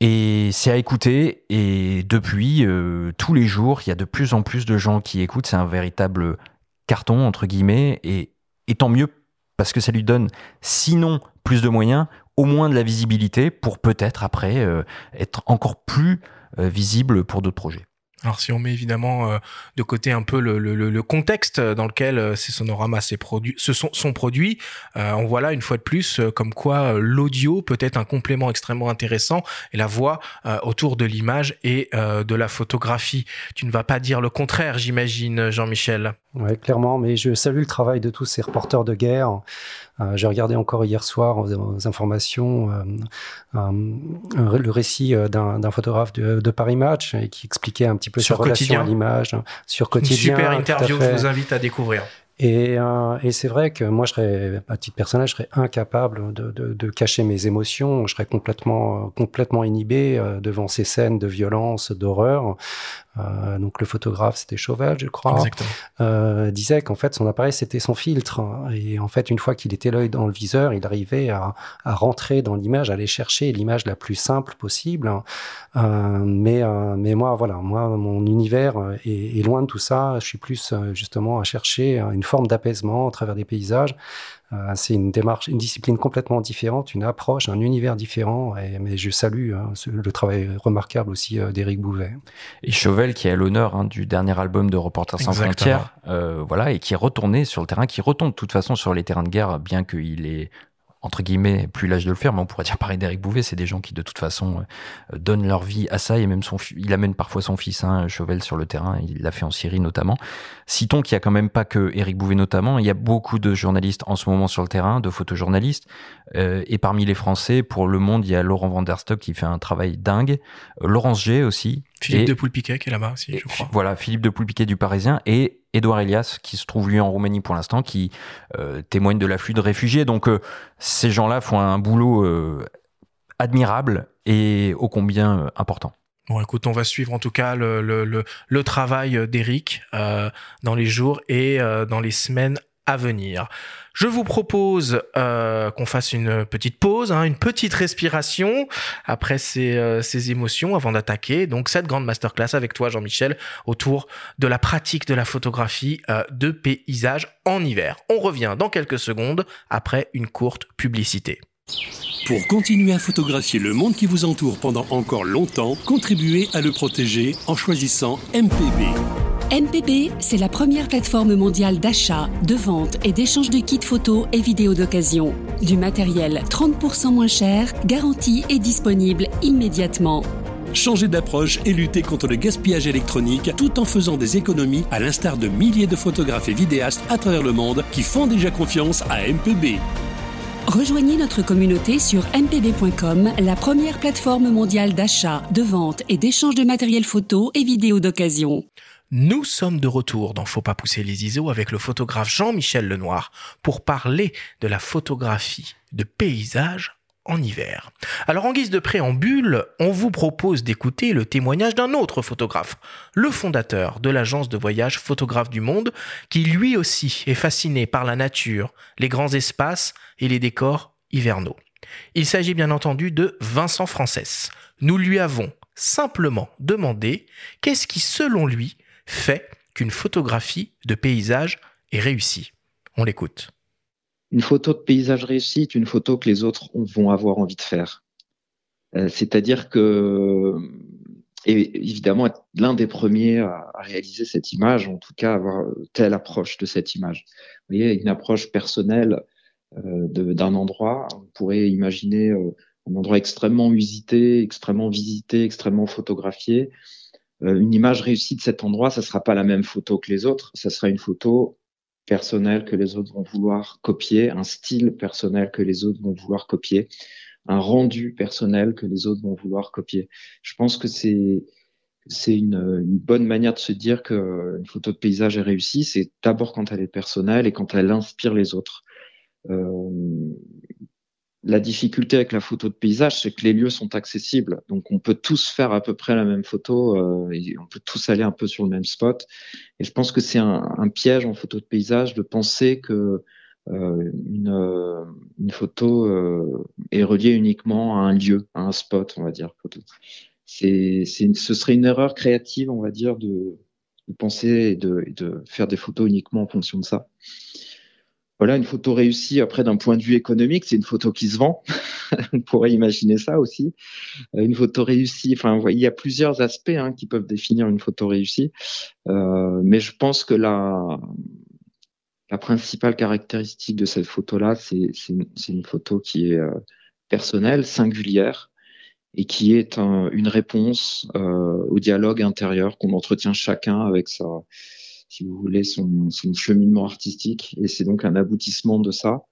Et c'est à écouter. Et depuis, euh, tous les jours, il y a de plus en plus de gens qui écoutent. C'est un véritable carton, entre guillemets. Et, tant mieux, parce que ça lui donne, sinon plus de moyens, au moins de la visibilité pour peut-être après euh, être encore plus visible pour d'autres projets. Alors si on met évidemment euh, de côté un peu le, le, contexte dans lequel euh, ces sonoramas produits, se sont, sont produits, euh, on voit là une fois de plus comme quoi l'audio peut être un complément extrêmement intéressant et la voix autour de l'image et de la photographie. Tu ne vas pas dire le contraire, j'imagine, Jean-Michel. Oui, clairement, mais je salue le travail de tous ces reporters de guerre. Euh, J'ai regardé encore hier soir aux, informations euh, euh, le récit d'un photographe de, de, Paris Match qui expliquait un petit peu sur relation à l'image, sur quotidien. Une super interview, je vous invite à découvrir. Et, euh, et c'est vrai que moi, je serais, à titre personnel, je serais incapable de, de, de cacher mes émotions. Je serais complètement, complètement inhibé devant ces scènes de violence, d'horreur. Euh, donc le photographe, c'était Chauvel, je crois, euh, disait qu'en fait son appareil c'était son filtre. Et en fait, une fois qu'il était l'œil dans le viseur, il arrivait à, à rentrer dans l'image, à aller chercher l'image la plus simple possible. Euh, mais, euh, mais moi, voilà, moi, mon univers est, est, loin de tout ça. Je suis plus justement à chercher une forme d'apaisement à travers des paysages. Euh, c'est une démarche, une discipline complètement différente, une approche, un univers différent. Et, mais je salue hein, le travail remarquable aussi euh, d'Éric Bouvet. Et Chauvel, qui a l'honneur hein, du dernier album de Reporters sans frontières, euh, voilà, et qui est retourné sur le terrain, qui retombe de toute façon sur les terrains de guerre, bien qu'il ait entre guillemets, plus l'âge de le faire, mais on pourrait dire pareil d'Éric Bouvet, c'est des gens qui de toute façon euh, donnent leur vie à ça, et même son, il amène parfois son fils, hein, Chauvel, sur le terrain, il l'a fait en Syrie notamment. Citons qu'il y a quand même pas que Éric Bouvet notamment, il y a beaucoup de journalistes en ce moment sur le terrain, de photojournalistes, euh, et parmi les Français, pour Le Monde, il y a Laurent Vanderstock qui fait un travail dingue, Laurence G aussi. Philippe de Poulpiquet qui est là-bas aussi, je crois. Voilà, Philippe de Poulpiquet du Parisien, et Édouard Elias, qui se trouve lui en Roumanie pour l'instant, qui euh, témoigne de l'afflux de réfugiés. Donc euh, ces gens-là font un boulot euh, admirable et ô combien important. Bon, écoute, on va suivre en tout cas le, le, travail d'Eric dans les jours et dans les semaines à venir. Je vous propose euh, qu'on fasse une petite pause, hein, une petite respiration après ces, euh, ces émotions avant d'attaquer donc cette grande masterclass avec toi Jean-Michel autour de la pratique de la photographie euh, de paysage en hiver. On revient dans quelques secondes après une courte publicité. Pour continuer à photographier le monde qui vous entoure pendant encore longtemps, contribuez à le protéger en choisissant MPB. MPB, c'est la première plateforme mondiale d'achat, de vente et d'échange de kits photos et vidéos d'occasion. Du matériel 30% moins cher, garanti et disponible immédiatement. Changer d'approche et lutter contre le gaspillage électronique tout en faisant des économies à l'instar de milliers de photographes et vidéastes à travers le monde qui font déjà confiance à MPB. Rejoignez notre communauté sur mpb.com, la première plateforme mondiale d'achat, de vente et d'échange de matériel photo et vidéo d'occasion. Nous sommes de retour dans Faut pas pousser les ISO avec le photographe Jean-Michel Lenoir pour parler de la photographie de paysage en hiver. Alors en guise de préambule, on vous propose d'écouter le témoignage d'un autre photographe, le fondateur de l'agence de voyage Photographe du Monde, qui lui aussi est fasciné par la nature, les grands espaces et les décors hivernaux. Il s'agit bien entendu de Vincent Frances. Nous lui avons simplement demandé qu'est-ce qui, selon lui, fait qu'une photographie de paysage est réussie. On l'écoute. Une photo de paysage réussie est une photo que les autres vont avoir envie de faire. C'est-à-dire que et évidemment être l'un des premiers à, réaliser cette image, en tout cas avoir telle approche de cette image. Vous voyez, une approche personnelle euh, d'un endroit. On pourrait imaginer euh, un endroit extrêmement usité, extrêmement visité, extrêmement photographié. Euh, une image réussie de cet endroit, ça sera pas la même photo que les autres. Ça sera une photo personnelle que les autres vont vouloir copier, un style personnel que les autres vont vouloir copier un rendu personnel que les autres vont vouloir copier. Je pense que c'est c'est une, une, bonne manière de se dire qu'une photo de paysage est réussie, c'est d'abord quand elle est personnelle et quand elle inspire les autres. Euh, la difficulté avec la photo de paysage, c'est que les lieux sont accessibles, donc on peut tous faire à peu près la même photo, euh, et on peut tous aller un peu sur le même spot. Et je pense que c'est un, un, piège en photo de paysage de penser que euh, une, euh, une, photo euh, est reliée uniquement à un lieu, à un spot, on va dire. C'est, ce serait une erreur créative, on va dire, de, de penser et de, de, faire des photos uniquement en fonction de ça. Voilà, une photo réussie, après, d'un point de vue économique, c'est une photo qui se vend. on pourrait imaginer ça aussi. Une photo réussie, enfin, il y a plusieurs aspects hein, qui peuvent définir une photo réussie. Euh, mais je pense que la, la principale caractéristique de cette photo-là, c'est une photo qui est euh, personnelle, singulière, et qui est une réponse euh, au dialogue intérieur qu'on entretient chacun avec sa, si vous voulez, son, son cheminement artistique. Et c'est donc un aboutissement de ça.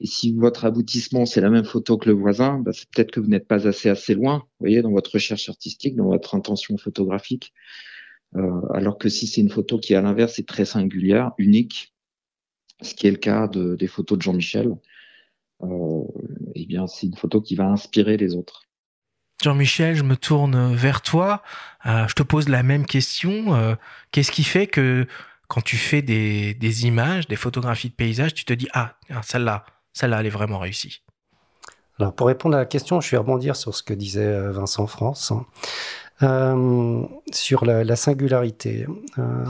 Et si votre aboutissement, c'est la même photo que le voisin, bah, c'est peut-être que vous n'êtes pas assez assez loin, vous voyez, dans votre recherche artistique, dans votre intention photographique. Euh, alors que si c'est une photo qui, à l'inverse, est très singulière, unique, ce qui est le cas de, des photos de Jean-Michel, euh, eh bien, c'est une photo qui va inspirer les autres. Jean-Michel, je me tourne vers toi. Euh, je te pose la même question. Euh, qu'est-ce qui fait que quand tu fais des, images, des photographies de paysages, tu te dis ah celle-là, celle-là, elle est vraiment réussie? Alors pour répondre à la question, je vais rebondir sur ce que disait euh, Vincent France. Euh, sur la, la singularité.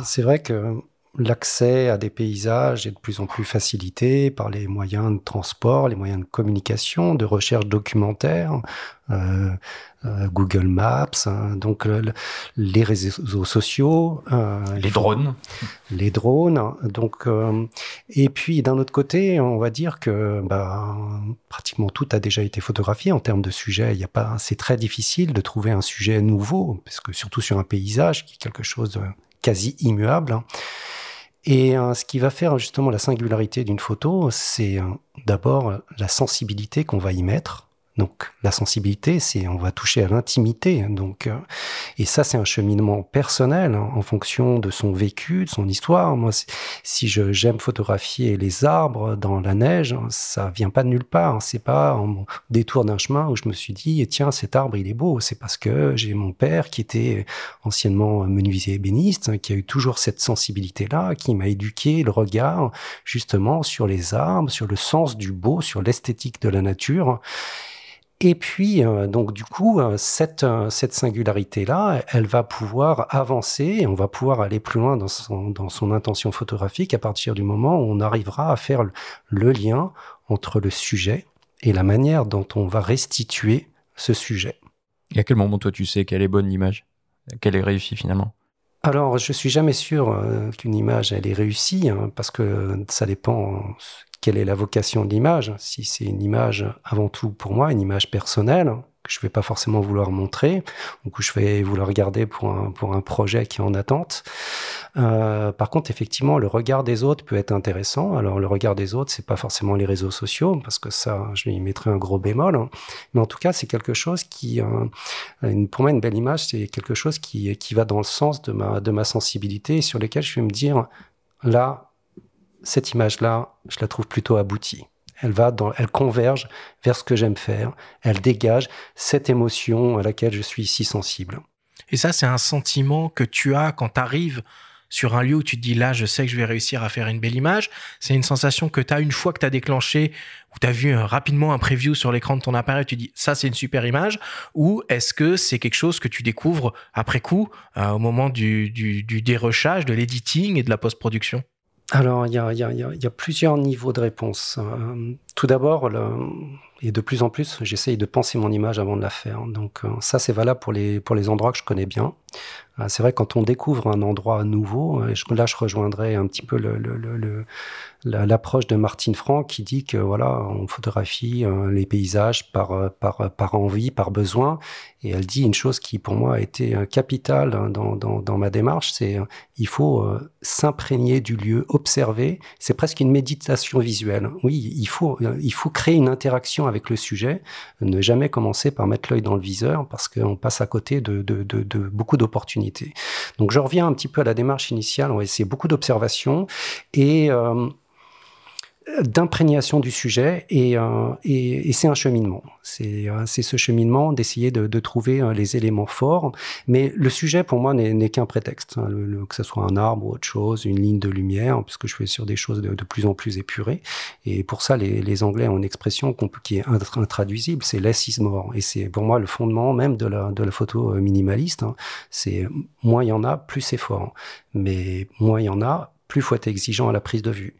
C'est vrai que l'accès à des paysages est de plus en plus facilité par les moyens de transport, les moyens de communication, de recherche documentaire, euh, euh, Google Maps, hein, donc les réseaux sociaux, euh, les drones, les drones. Donc, et puis d'un autre côté, on va dire que bah, pratiquement tout a déjà été photographié en termes de sujet. Il y a pas, c'est très difficile de trouver un sujet nouveau, parce que surtout sur un paysage qui est quelque chose de quasi immuable. Hein. Et euh, ce qui va faire justement la singularité d'une photo, c'est euh, d'abord la sensibilité qu'on va y mettre donc la sensibilité, c'est on va toucher à l'intimité. Donc euh, et ça c'est un cheminement personnel hein, en fonction de son vécu, de son histoire. Moi, si je j'aime photographier les arbres dans la neige, hein, ça vient pas de nulle part. Hein. C'est pas en détour d'un chemin où je me suis dit tiens cet arbre il est beau. C'est parce que j'ai mon père qui était anciennement menuisier ébéniste, qui a eu toujours cette sensibilité là, qui m'a éduqué le regard justement sur les arbres, sur le sens du beau, sur l'esthétique de la nature. Et puis, euh, donc du coup, euh, cette, euh, cette singularité-là, elle va pouvoir avancer et on va pouvoir aller plus loin dans son, dans son intention photographique à partir du moment où on arrivera à faire le lien entre le sujet et la manière dont on va restituer ce sujet. Et à quel moment, toi, tu sais quelle est bonne l'image? Qu'elle est réussie finalement? Alors, je suis jamais sûr qu'une image elle est réussie hein, parce que ça dépend quelle est la vocation de l'image. Si c'est une image avant tout pour moi, une image personnelle, que je vais pas forcément vouloir montrer, ou que je vais vouloir garder pour un, pour un projet qui est en attente. Euh, par contre, effectivement, le regard des autres peut être intéressant. Alors, le regard des autres, c'est pas forcément les réseaux sociaux, parce que ça, je y mettrai un gros bémol. Mais en tout cas, c'est quelque chose qui, euh, pour moi, une belle image, c'est quelque chose qui, qui va dans le sens de ma, de ma sensibilité, sur lequel je vais me dire, là, cette image-là, je la trouve plutôt aboutie. Elle va dans, elle converge vers ce que j'aime faire. Elle dégage cette émotion à laquelle je suis si sensible. Et ça, c'est un sentiment que tu as quand tu arrives sur un lieu où tu te dis là, je sais que je vais réussir à faire une belle image. C'est une sensation que tu as une fois que tu as déclenché, ou tu as vu euh, rapidement un preview sur l'écran de ton appareil, tu dis ça, c'est une super image. Ou est-ce que c'est quelque chose que tu découvres après coup, euh, au moment du, du, du dérochage, de l'editing et de la post-production? Alors, il y a, y, a, y a, plusieurs niveaux de réponse. Euh, tout d'abord, et de plus en plus, j'essaye de penser mon image avant de la faire. Donc ça, c'est valable pour les, pour les endroits que je connais bien. C'est vrai, quand on découvre un endroit nouveau, et là, je rejoindrai un petit peu l'approche de Martine Franck qui dit que voilà, on photographie euh, les paysages par, euh, par, par envie, par besoin. Et elle dit une chose qui pour moi a été euh, capitale hein, dans, dans, dans ma démarche, c'est il faut s'imprégner du lieu, observer. C'est presque une méditation visuelle. Oui, il faut, il faut créer une interaction avec le sujet, ne jamais commencer par mettre l'œil dans le viseur parce qu'on passe à côté de beaucoup d'opportunités. Donc je reviens un petit peu à la démarche initiale. On va essayer beaucoup d'observation et d'imprégnation du sujet et, euh, et, et c'est un cheminement. C'est euh, ce cheminement d'essayer de, de, trouver euh, les éléments forts. Mais le sujet, pour moi, n'est qu'un prétexte. Hein. Que ce soit un arbre ou autre chose, une ligne de lumière, puisque je fais sur des choses de, plus en plus épurées. Et pour ça, les, les Anglais ont une expression qui est intraduisible, c'est less is more. Et c'est pour moi le fondement même de la, de la photo minimaliste. Hein. C'est moins il y en a, plus c'est fort. Mais moins il y en a, plus faut être exigeant à la prise de vue.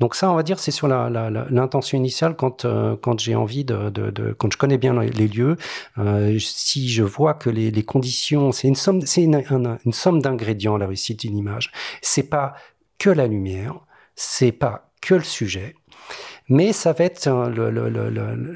Donc ça, on va dire, c'est sur l'intention initiale quand euh, quand j'ai envie de, quand je connais bien les lieux, euh, si je vois que les, conditions, c'est une somme, c'est une, somme d'ingrédients la réussite d'une image. C'est pas que la lumière, c'est pas que le sujet, mais ça va être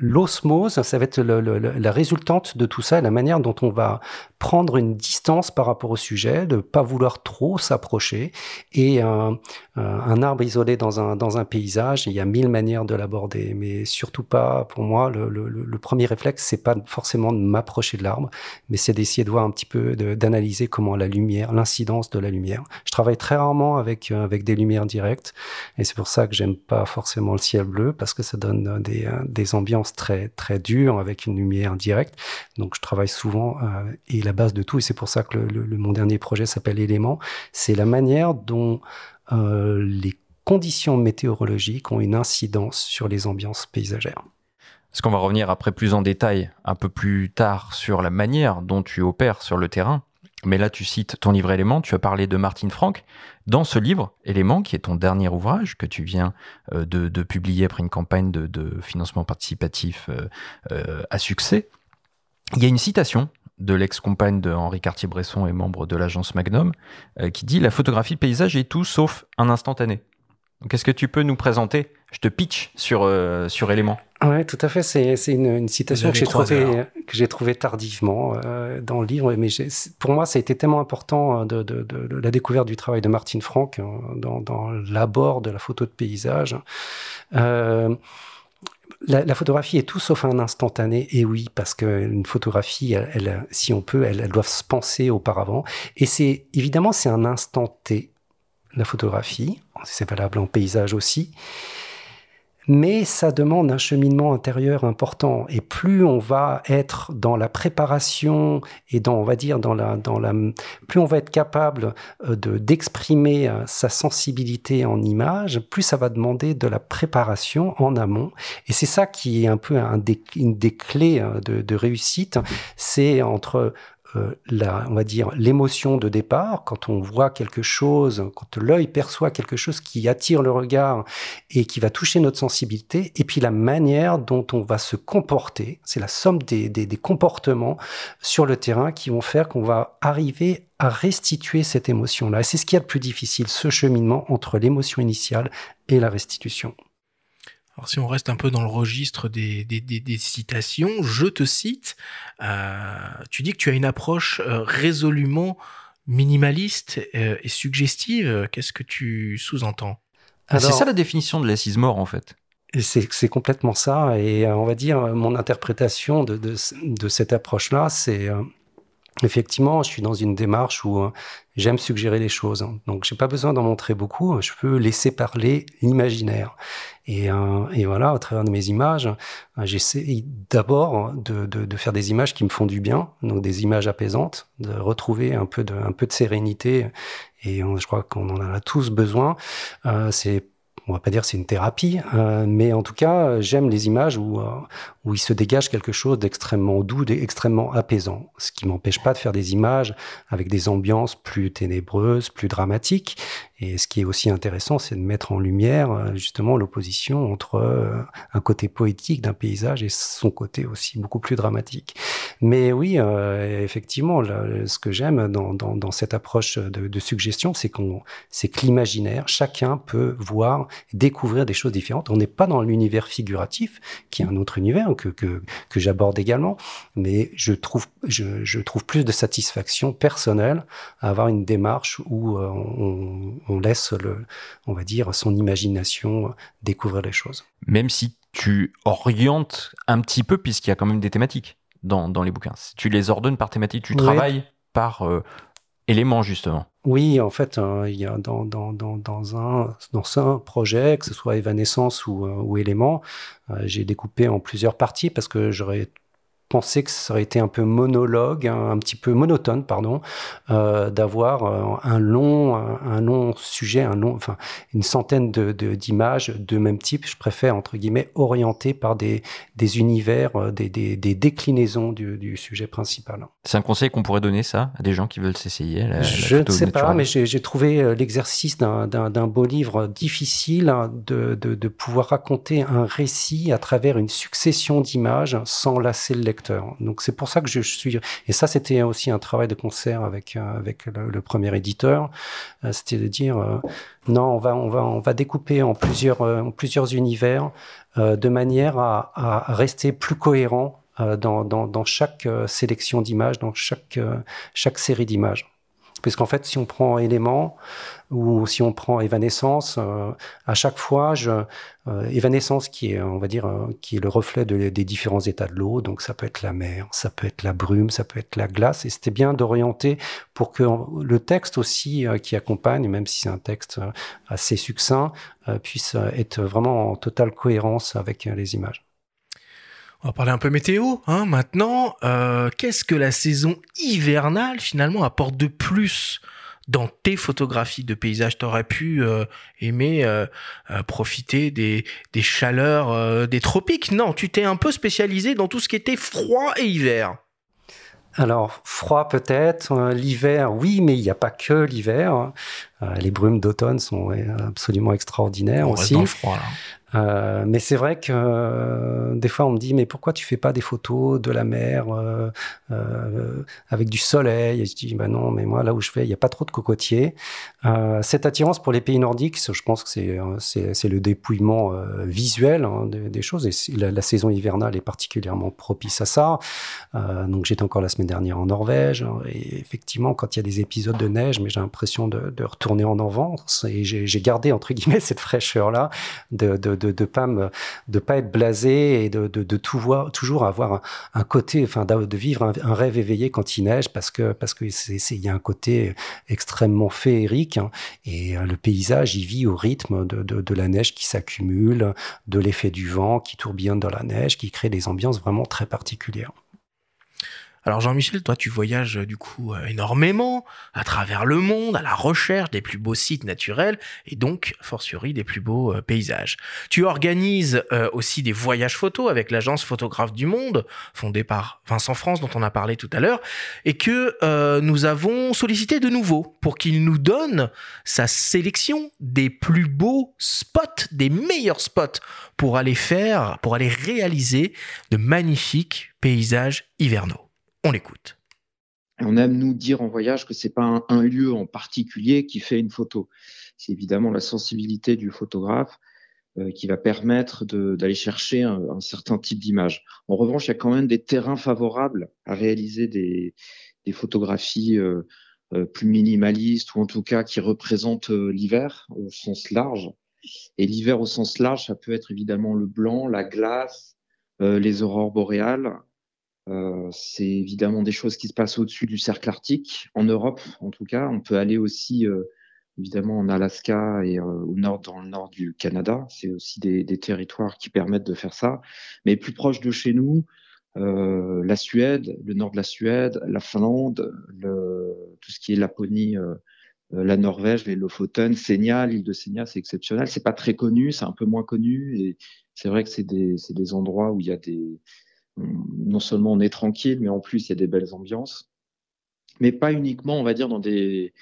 l'osmose, ça va être la résultante de tout ça, la manière dont on va prendre une distance par rapport au sujet, de pas vouloir trop s'approcher. Et un, un, arbre isolé dans un, dans un paysage, il y a mille manières de l'aborder, mais surtout pas, pour moi, le premier réflexe, c'est pas forcément de m'approcher de l'arbre, mais c'est d'essayer de voir un petit peu, d'analyser comment la lumière, l'incidence de la lumière. Je travaille très rarement avec, avec des lumières directes, et c'est pour ça que j'aime pas forcément le ciel bleu, parce que ça donne des, des ambiances très, très dures avec une lumière directe. Donc je travaille souvent, euh, et la base de tout, et c'est pour ça que mon dernier projet s'appelle Éléments, c'est la manière dont euh, les conditions météorologiques ont une incidence sur les ambiances paysagères. Est-ce qu'on va revenir après plus en détail un peu plus tard sur la manière dont tu opères sur le terrain? Mais là, tu cites ton livre Éléments, tu as parlé de Martine Franck. Dans ce livre, Éléments, qui est ton dernier ouvrage que tu viens euh, de, publier après une campagne de, financement participatif à succès, il y a une citation de l'ex-compagne de Henri Cartier-Bresson et membre de l'agence Magnum, euh, qui dit La photographie paysage est tout sauf un instantané. Qu'est-ce que tu peux nous présenter Je te pitch sur, euh, sur élément. Oui, tout à fait. C'est, une, une, citation que j'ai trouvée que j'ai trouvé tardivement euh, dans le livre, mais pour moi, ça a été tellement important de, de, de, la découverte du travail de Martine Franck dans, dans l'abord de la photo de paysage. Euh, la, la, photographie est tout sauf un instantané, et oui, parce qu'une photographie, elle, si on peut, elle, elle doit se penser auparavant. Et c'est évidemment, c'est un instant T, la photographie. C'est valable en paysage aussi mais ça demande un cheminement intérieur important. Et plus on va être dans la préparation et dans, on va dire, dans la, dans la, plus on va être capable euh, de d'exprimer euh, sa sensibilité en image, plus ça va demander de la préparation en amont. Et c'est ça qui est un peu une des clés euh, de, de réussite. C'est entre euh, la, on va dire l'émotion de départ, quand on voit quelque chose, quand l'œil perçoit quelque chose qui attire le regard et qui va toucher notre sensibilité, et puis la manière dont on va se comporter, c'est la somme des, des, comportements sur le terrain qui vont faire qu'on va arriver à restituer cette émotion-là. C'est ce qui est le plus difficile, ce cheminement entre l'émotion initiale et la restitution. Alors si on reste un peu dans le registre des, citations, je te cite, euh, tu dis que tu as une approche euh, résolument minimaliste euh, et suggestive. Qu'est-ce que tu sous-entends? C'est ça la définition de l'assise mort en fait. C'est complètement ça. Et on va dire, mon interprétation de, de cette approche-là, c'est effectivement, je suis dans une démarche où euh, j'aime suggérer les choses. Donc, j'ai pas besoin d'en montrer beaucoup. Je peux laisser parler l'imaginaire. Et, euh, et, voilà, au travers mes images, euh, j'essaie d'abord de, faire des images qui me font du bien, donc des images apaisantes, de retrouver un peu de, sérénité. Et je crois qu'on en a tous besoin. Euh, c'est on va pas dire c'est une thérapie, euh, mais en tout cas, j'aime les images où, où il se dégage quelque chose d'extrêmement doux, d'extrêmement apaisant. Ce qui m'empêche pas de faire des images avec des ambiances plus ténébreuses, plus dramatiques. Et ce qui est aussi intéressant, c'est de mettre en lumière euh, justement l'opposition entre euh, un côté poétique d'un paysage et son côté aussi beaucoup plus dramatique. Mais oui, euh, effectivement, ce que j'aime dans, cette approche de, de suggestion, c'est qu'on, c'est que l'imaginaire, chacun peut voir, découvrir des choses différentes. On n'est pas dans l'univers figuratif, qui est un autre univers que que, que j'aborde également, mais je trouve je, je, trouve plus de satisfaction personnelle à avoir une démarche où on, on laisse, le, on va dire, son imagination découvrir les choses. Même si tu orientes un petit peu, puisqu'il y a quand même des thématiques dans, dans les bouquins. Si tu les ordonnes par thématique, tu travailles par euh, justement. Oui, en fait, euh, il y a dans, dans, un, dans un projet, que ce soit Évanescence ou, euh, ou Élément, j'ai découpé en plusieurs parties parce que j'aurais pensé que ça aurait été un peu monologue, un, petit peu monotone, pardon, euh, d'avoir euh, un long, un, long sujet, un long, enfin une centaine de d'images de, même type. Je préfère entre guillemets orienter par des des univers, euh, des, des, des déclinaisons du, du, sujet principal. C'est un conseil qu'on pourrait donner ça à des gens qui veulent s'essayer. Je ne sais pas, mais j'ai trouvé l'exercice d'un beau livre difficile hein, de, de, de pouvoir raconter un récit à travers une succession d'images sans lasser le lecteur. Donc c'est pour ça que je, suis et ça c'était aussi un travail de concert avec euh, avec le, premier éditeur, euh, c'était de dire euh, non on va on va on va découper en plusieurs plusieurs univers de manière à, à, rester plus cohérent dans, dans, dans chaque sélection d'images, dans chaque chaque série d'images. Puisqu'en fait, si on prend élément ou si on prend évanescence, euh, à chaque fois, je, euh, évanescence qui est, on va dire, euh, qui est le reflet de, des différents états de l'eau. Donc, ça peut être la mer, ça peut être la brume, ça peut être la glace. Et c'était bien d'orienter pour que le texte aussi qui accompagne, même si c'est un texte assez succinct, puisse être vraiment en totale cohérence avec les images. On va parler un peu météo hein, maintenant. Euh, Qu'est-ce que la saison hivernale finalement apporte de plus dans tes photographies de paysages? T'aurais pu euh, aimer euh, profiter des, des chaleurs des tropiques? Non, tu t'es un peu spécialisé dans tout ce qui était froid et hiver. Alors, froid peut-être, l'hiver, oui, mais il n'y a pas que l'hiver. Les brumes d'automne sont absolument extraordinaires On aussi. Reste dans le froid, là. Euh, mais c'est vrai que euh, des fois on me dit mais pourquoi tu fais pas des photos de la mer euh, euh avec du soleil? Et je dis bah non mais moi là où je vais il y a pas trop de cocotiers. Euh, cette attirance pour les pays nordiques, je pense que c'est le dépouillement visuel hein, des, des, choses et la, la, saison hivernale est particulièrement propice à ça. donc j'étais encore la semaine dernière en Norvège et effectivement quand il y a des épisodes de neige mais j'ai l'impression de, de, retourner en avance et j'ai gardé entre guillemets cette fraîcheur là de, de de pas de pas être blasé et de de, tout voir, toujours avoir un, côté enfin de vivre un, rêve éveillé quand il neige parce que parce que c'est il y a un côté extrêmement féerique hein, et euh, le paysage il vit au rythme de, de la neige qui s'accumule de l'effet du vent qui tourbillonne dans la neige qui crée des ambiances vraiment très particulières alors Jean-Michel, toi tu voyages euh, du coup euh, énormément à travers le monde à la recherche des plus beaux sites naturels et donc fortiori des plus beaux euh, paysages. Tu organises aussi des voyages photos avec l'agence Photographe du Monde fondée par Vincent France dont on a parlé tout à l'heure et que nous avons sollicité de nouveau pour qu'il nous donne sa sélection des plus beaux spots, des meilleurs spots pour aller faire, pour aller réaliser de magnifiques paysages hivernaux. On l'écoute. On aime nous dire en voyage que c'est pas un, lieu en particulier qui fait une photo. C'est évidemment la sensibilité du photographe euh, qui va permettre d'aller chercher un, certain type d'image. En revanche, il y a quand même des terrains favorables à réaliser des, photographies euh, euh, plus minimalistes ou en tout cas qui représentent l'hiver au sens large. Et l'hiver au sens large, ça peut être évidemment le blanc, la glace, les aurores boréales, euh, c'est évidemment des choses qui se passent au-dessus du cercle arctique, en Europe en tout cas. On peut aller aussi euh, évidemment en Alaska et euh, au nord, dans le nord du Canada. C'est aussi des, des, territoires qui permettent de faire ça. Mais plus proche de chez nous, euh, la Suède, le nord de la Suède, la Finlande, le, tout ce qui est Laponie la Norvège, les Lofoten, Senia, l'île de Senia, c'est exceptionnel. C'est pas très connu, c'est un peu moins connu, et c'est vrai que c'est des, des endroits où il y a des, non seulement on est tranquille, mais en plus il y a des belles ambiances. Mais pas uniquement, on va dire, dans des,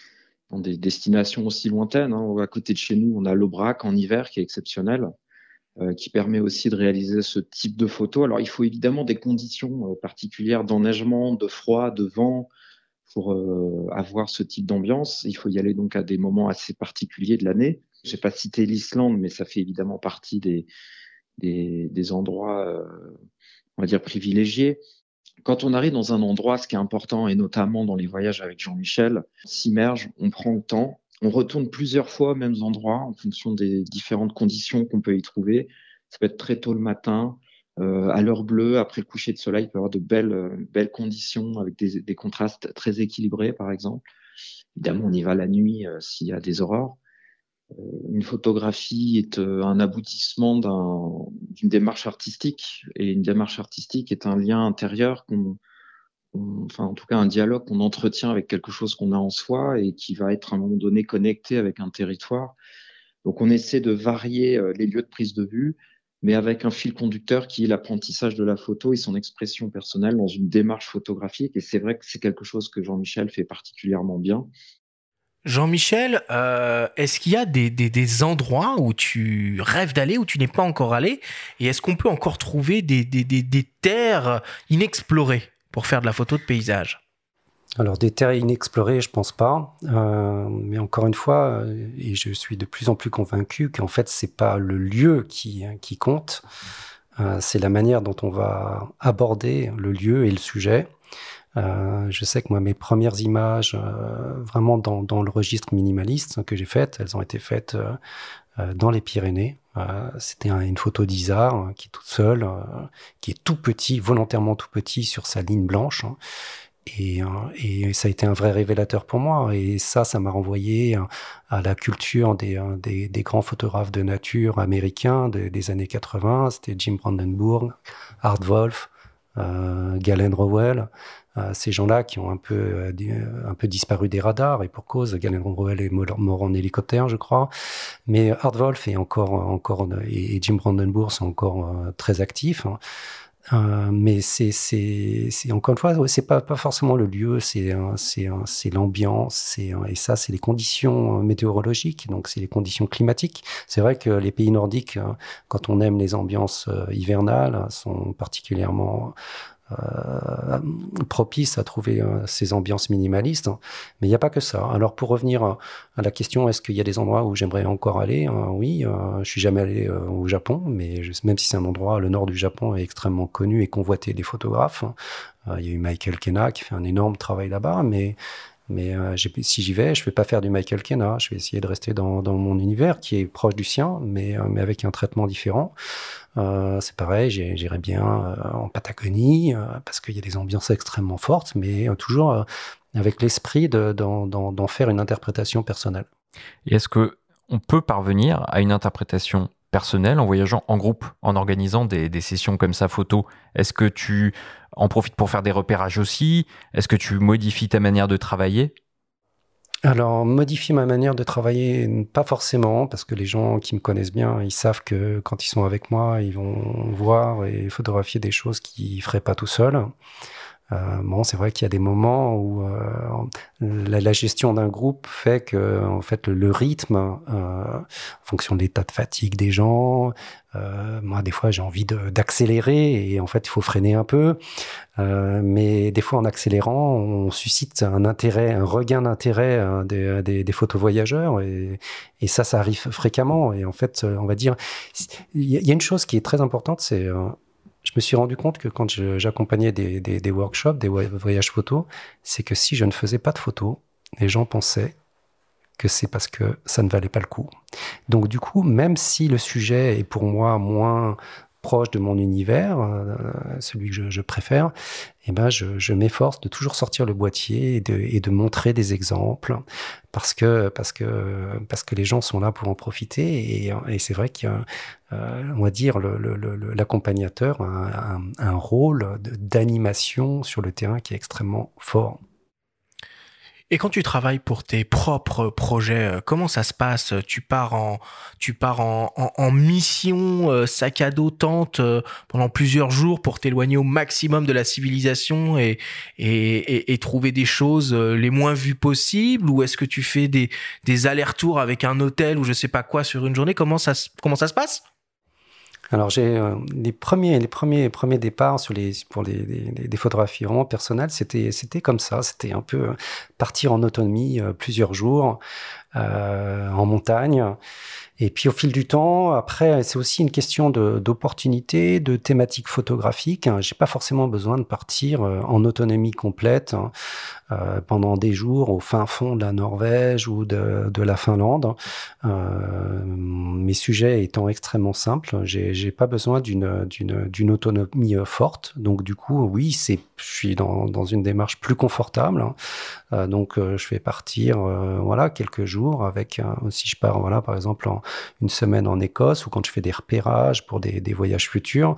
destinations aussi lointaines. Hein. À côté de chez nous, on a l'Aubrac en hiver qui est exceptionnel, euh, qui permet aussi de réaliser ce type de photos. Alors il faut évidemment des conditions euh, particulières d'enneigement, de froid, de vent pour euh, avoir ce type d'ambiance. Il faut y aller donc à des moments assez particuliers de l'année. Je n'ai pas cité l'Islande, mais ça fait évidemment partie des, des, des endroits, on va dire, privilégiés quand on arrive dans un endroit, ce qui est important, et notamment dans les voyages avec Jean-Michel, s'immerge, on prend le temps, on retourne plusieurs fois aux mêmes endroits en fonction des différentes conditions qu'on peut y trouver. Ça peut être très tôt le matin, euh, à l'heure bleue, après le coucher de soleil, il peut y avoir de belles, euh, belles conditions avec des, des, contrastes très équilibrés, par exemple. Évidemment, on y va la nuit euh, s'il y a des aurores. Euh, une photographie est euh, un aboutissement d'une démarche artistique et une démarche artistique est un lien intérieur qu'on enfin en tout cas un dialogue qu'on entretient avec quelque chose qu'on a en soi et qui va être à un moment donné connecté avec un territoire. Donc on essaie de varier euh, les lieux de prise de vue, mais avec un fil conducteur qui est l'apprentissage de la photo et son expression personnelle dans une démarche photographique. Et c'est vrai que c'est quelque chose que Jean-Michel fait particulièrement bien. Jean-Michel, euh, est-ce qu'il y a des, endroits où tu rêves d'aller, où tu n'es pas encore allé? Et est-ce qu'on peut encore trouver des, terres inexplorées pour faire de la photo de paysage? Alors des terres inexplorées, je pense pas. Euh, mais encore une fois, euh, et je suis de plus en plus convaincu qu'en fait c'est pas le lieu qui, qui compte, c'est la manière dont on va aborder le lieu et le sujet. Euh, je sais que moi, mes premières images, euh, vraiment dans, le registre minimaliste que j'ai faites, elles ont été faites euh, dans les Pyrénées. C'était une photo d'Isard hein, qui est toute seule, qui est tout petit, volontairement tout petit sur sa ligne blanche. Hein. Et, ça a été un vrai révélateur pour moi. Et ça, ça m'a renvoyé à la culture des, grands photographes de nature américains des années 80. C'était Jim Brandenburg, Art Wolf, Galen Rowell, ces gens-là qui ont un peu, euh, un peu disparu des radars, et pour cause, Galen Rowell est mort en hélicoptère, je crois. Mais Art Wolf est encore, encore et Jim Brandenburg sont encore très actifs. Hein. Euh, mais c'est, c'est, encore une fois, c'est pas, pas forcément le lieu, c'est, c'est, c'est l'ambiance, c'est, et ça, c'est les conditions météorologiques, donc c'est les conditions climatiques. C'est vrai que les pays nordiques, quand on aime les ambiances hivernales, sont particulièrement euh, propice à trouver euh, ces ambiances minimalistes. Mais il n'y a pas que ça. Alors pour revenir à, la question, est-ce qu'il y a des endroits où j'aimerais encore aller? Euh, Oui, je suis jamais allé au Japon, mais même si c'est un endroit, le nord du Japon est extrêmement connu et convoité des photographes. Il y a eu Michael Kena qui fait un énorme travail là-bas, mais mais si j'y vais, je vais pas faire du Michael Kena. Je vais essayer de rester dans, mon univers qui est proche du sien, mais avec un traitement différent. Euh, c'est pareil, j'irai bien euh, en Patagonie euh, parce qu'il y a des ambiances extrêmement fortes, mais toujours avec l'esprit d'en faire une interprétation personnelle. Et est-ce que on peut parvenir à une interprétation personnelle en voyageant en groupe, en organisant des, des sessions comme ça photo? Est-ce que tu en profites pour faire des repérages aussi? Est-ce que tu modifies ta manière de travailler? Alors, modifier ma manière de travailler, pas forcément, parce que les gens qui me connaissent bien, ils savent que quand ils sont avec moi, ils vont voir et photographier des choses qu'ils feraient pas tout seuls. Euh, bon, c'est vrai qu'il y a des moments où euh, la, gestion d'un groupe fait que, en fait, le, rythme, euh, en fonction de l'état de fatigue des gens, euh, moi, des fois, j'ai envie d'accélérer et en fait, il faut freiner un peu. Euh, mais des fois, en accélérant, on suscite un intérêt, un regain d'intérêt hein, des, des, des photovoyageurs et, et ça, ça arrive fréquemment. Et en fait, on va dire, il y a une chose qui est très importante, c'est je me suis rendu compte que quand j'accompagnais des, workshops, des voyages photos, c'est que si je ne faisais pas de photos, les gens pensaient que c'est parce que ça ne valait pas le coup. Donc du coup, même si le sujet est pour moi moins proche de mon univers, euh, celui que je, préfère, eh ben je, m'efforce de toujours sortir le boîtier et de, montrer des exemples parce que les gens sont là pour en profiter et, c'est vrai a euh, va dire l'accompagnateur a un, rôle d'animation sur le terrain qui est extrêmement fort. Et quand tu travailles pour tes propres projets, euh, comment ça se passe? Tu pars en, tu pars en, en, mission euh, sac à dos tente euh, pendant plusieurs jours pour t'éloigner au maximum de la civilisation et, et, et, trouver des choses les moins vues possibles? Ou est-ce que tu fais des, des allers-retours avec un hôtel ou je sais pas quoi sur une journée? Comment ça, comment ça se passe? Alors j'ai euh, les premiers les premiers premiers départs sur les pour les, les, photographies vraiment personnelles, c'était c'était comme ça, c'était un peu partir en autonomie euh, plusieurs jours euh, en montagne. Et puis au fil du temps, après, c'est aussi une question d'opportunité, de, thématique photographique. Hein. J'ai pas forcément besoin de partir euh, en autonomie complète hein, euh, pendant des jours au fin fond de la Norvège ou de, de la Finlande. Mes sujets étant extrêmement simples, j'ai pas besoin d'une autonomie forte. Donc du coup, oui, je suis dans, dans une démarche plus confortable. Hein. Euh, donc je vais partir, voilà, quelques jours avec. si je pars, voilà, par exemple en une semaine en Écosse ou quand je fais des repérages pour des, voyages futurs,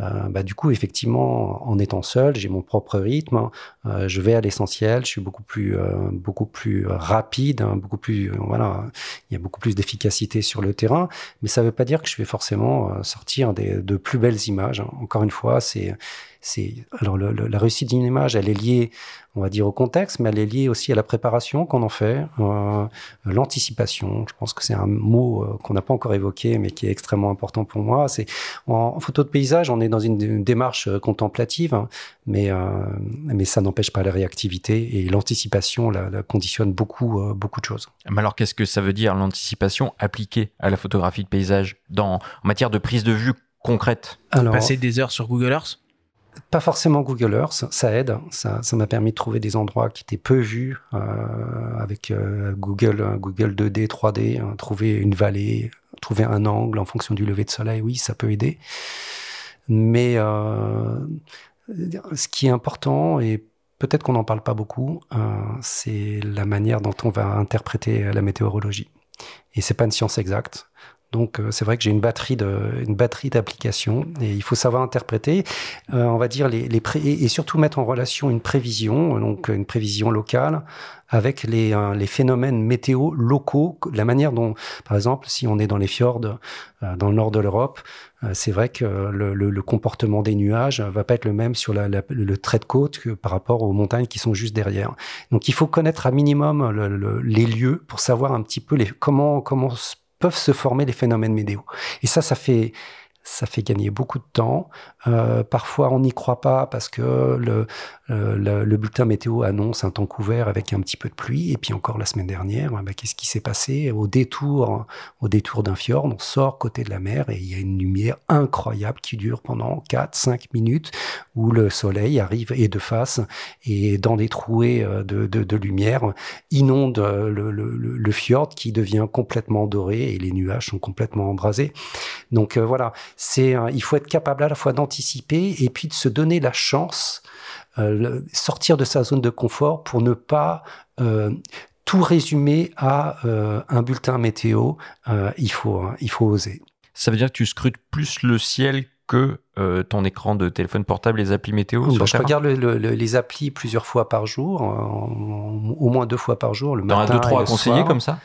euh, bah, du coup, effectivement, en étant seul, j'ai mon propre rythme, euh, je vais à l'essentiel, je suis beaucoup plus, euh, beaucoup plus rapide, hein, beaucoup plus, voilà, il y a beaucoup plus d'efficacité sur le terrain, mais ça ne veut pas dire que je vais forcément sortir des, de plus belles images. Encore une fois, c'est c'est alors la réussite d'une image, elle est liée, on va dire, au contexte, mais elle est liée aussi à la préparation qu'on en fait, euh, l'anticipation. Je pense que c'est un mot euh, qu'on n'a pas encore évoqué, mais qui est extrêmement important pour moi. C'est en, photo de paysage, on est dans une, démarche euh, contemplative, hein, mais mais ça n'empêche pas la réactivité et l'anticipation la, conditionne beaucoup beaucoup de choses. Mais alors, qu'est-ce que ça veut dire l'anticipation appliquée à la photographie de paysage dans en matière de prise de vue concrète? Alors, Passer des heures sur Google Earth? Pas forcément Google Earth, ça aide. Ça, ça m'a permis de trouver des endroits qui étaient peu vus euh, avec euh, Google, Google 2D, 3D, hein, trouver une vallée, trouver un angle en fonction du lever de soleil. Oui, ça peut aider. Mais euh, ce qui est important et peut-être qu'on n'en parle pas beaucoup, euh, c'est la manière dont on va interpréter la météorologie. Et c'est pas une science exacte. Donc euh, c'est vrai que j'ai une batterie de une batterie d'applications et il faut savoir interpréter, euh, on va dire les, les et, surtout mettre en relation une prévision, donc une prévision locale avec les, euh, les phénomènes météo locaux, la manière dont, par exemple, si on est dans les fjords dans le nord de l'Europe, c'est vrai que le, le, le, comportement des nuages va pas être le même sur la, le trait de côte que par rapport aux montagnes qui sont juste derrière. Donc il faut connaître à minimum les lieux pour savoir un petit peu les, comment comment peuvent se former les phénomènes météo. Et ça, ça fait ça fait gagner beaucoup de temps. Euh, parfois, on n'y croit pas parce que le, le, le, bulletin météo annonce un temps couvert avec un petit peu de pluie. Et puis encore la semaine dernière, bah, qu'est-ce qui s'est passé? Au détour, au détour d'un fjord On sort côté de la mer et il y a une lumière incroyable qui dure pendant 4-5 minutes où le soleil arrive et de face et dans des trouées euh, de, lumière inonde le, fjord qui devient complètement doré et les nuages sont complètement embrasés. Donc euh, voilà, c'est il faut être capable à la fois d'anticiper et puis de se donner la chance euh, sortir de sa zone de confort pour ne pas euh, tout résumer à euh, un bulletin météo. il faut hein, il faut oser. Ça veut dire que tu scrutes plus le ciel que ton écran de téléphone portable, les applis météo bah, Je regarde les applis plusieurs fois par jour, au moins deux fois par jour, le matin. un, deux, trois à conseiller comme ça?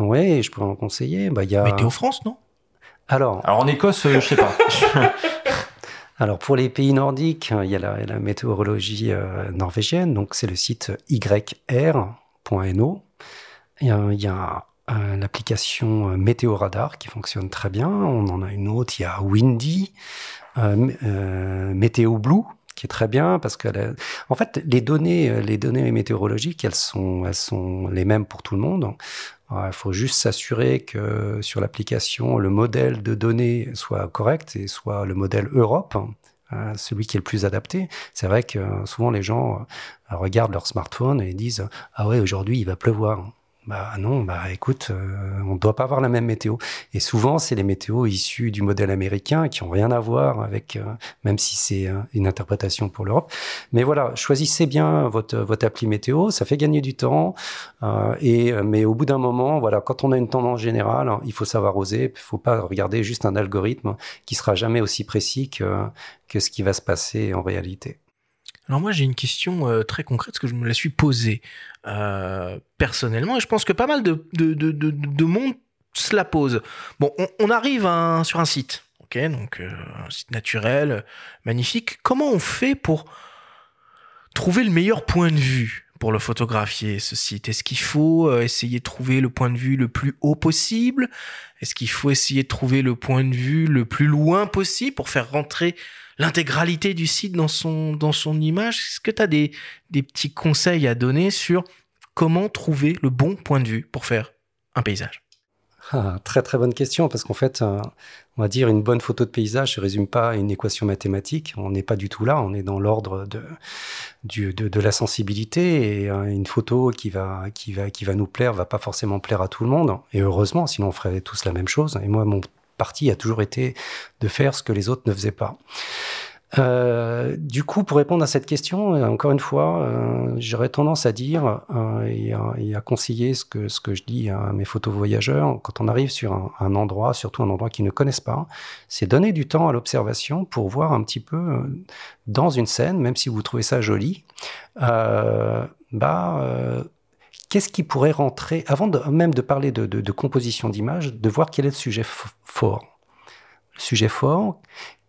Oui, je pourrais en conseiller. Bah, y a... Météo France, non? Alors, Alors en Écosse, je sais pas. Alors pour les pays nordiques, il y a la, météorologie euh, norvégienne, donc c'est le site yr.no. Il y a, euh, l'application euh, Météo Radar qui fonctionne très bien. On en a une autre, il y a Windy, Météo Blue qui est très bien parce que en fait les données les données météorologiques elles sont les mêmes pour tout le monde il faut juste s'assurer que sur l'application, le modèle de données soit correct et soit le modèle Europe, hein, celui qui est le plus adapté. C'est vrai que souvent les gens euh, regardent leur smartphone et disent ah ouais aujourd'hui il va pleuvoir. Bah non, bah écoute, euh, on ne doit pas avoir la même météo. Et souvent, c'est les météos issus du modèle américain qui ont rien à voir avec, euh, même si c'est euh, une interprétation pour l'Europe. Mais voilà, choisissez bien votre votre appli météo, ça fait gagner du temps. et mais au bout d'un moment, voilà, quand on a une tendance générale, il faut savoir oser. Il faut pas regarder juste un algorithme qui sera jamais aussi précis que que ce qui va se passer en réalité. Alors moi j'ai une question très concrète parce que je me la suis posée euh, personnellement et je pense que pas mal de, de, de, de, monde se la pose. Bon, on, arrive sur un site, ok, donc euh, un site naturel, magnifique. Comment on fait pour trouver le meilleur point de vue pour le photographier ce site? Est-ce qu'il faut essayer de trouver le point de vue le plus haut possible? Est-ce qu'il faut essayer de trouver le point de vue le plus loin possible pour faire rentrer l'intégralité du site dans son, dans son image. Est-ce que tu as des, des petits conseils à donner sur comment trouver le bon point de vue pour faire un paysage? Ah, très très bonne question parce qu'en fait, euh, on va dire une bonne photo de paysage ne résume pas à une équation mathématique. On n'est pas du tout là. On est dans l'ordre de, de, la sensibilité et euh, une photo qui va qui va qui va nous plaire va pas forcément plaire à tout le monde. Et heureusement, sinon on ferait tous la même chose. Et moi, mon parti a toujours été de faire ce que les autres ne faisaient pas. Euh, du coup, pour répondre à cette question, euh, encore une fois, euh, j'aurais tendance à dire et, à, conseiller ce que, ce que je dis à mes photos voyageurs, quand on arrive sur un, endroit, surtout un endroit qu'ils ne connaissent pas, c'est donner du temps à l'observation pour voir un petit peu dans une scène, même si vous trouvez ça joli, bah, qu'est-ce qui pourrait rentrer, avant même de parler de, composition d'image, de voir quel est le sujet fort. Le sujet fort,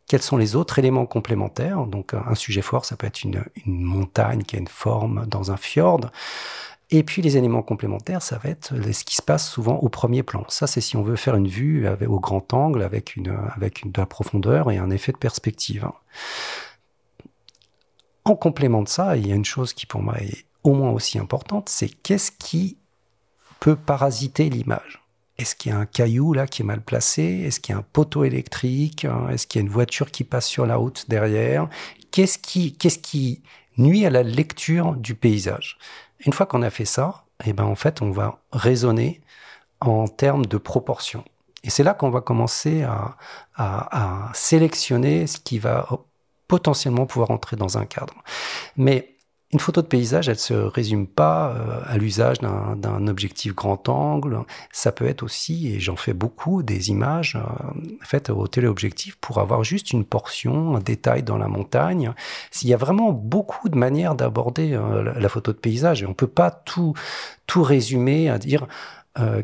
quels sont les autres éléments complémentaires? Donc un sujet fort, ça peut être une, montagne qui a une forme dans un fjord. Et puis les éléments complémentaires, ça va être ce qui se passe souvent au premier plan. Ça, c'est si on veut faire une vue au grand angle avec, une, avec de la profondeur et un effet de perspective. En complément de ça, il y a une chose qui pour moi est au moins aussi importante, c'est qu'est-ce qui peut parasiter l'image? Est-ce qu'il y a un caillou là qui est mal placé? Est-ce qu'il y a un poteau électrique? Est-ce qu'il y a une voiture qui passe sur la route derrière? Qu'est-ce qui, nuit à la lecture du paysage? Une fois qu'on a fait ça, eh ben en fait, on va raisonner en termes de proportion. Et c'est là qu'on va commencer à, à, sélectionner ce qui va potentiellement pouvoir entrer dans un cadre. Mais une photo de paysage, elle se résume pas euh, à l'usage d'un objectif grand angle. Ça peut être aussi, et j'en fais beaucoup, des images euh, faites au téléobjectif pour avoir juste une portion, un détail dans la montagne. Il y a vraiment beaucoup de manières d'aborder euh, la, photo de paysage et on peut pas tout tout résumer à dire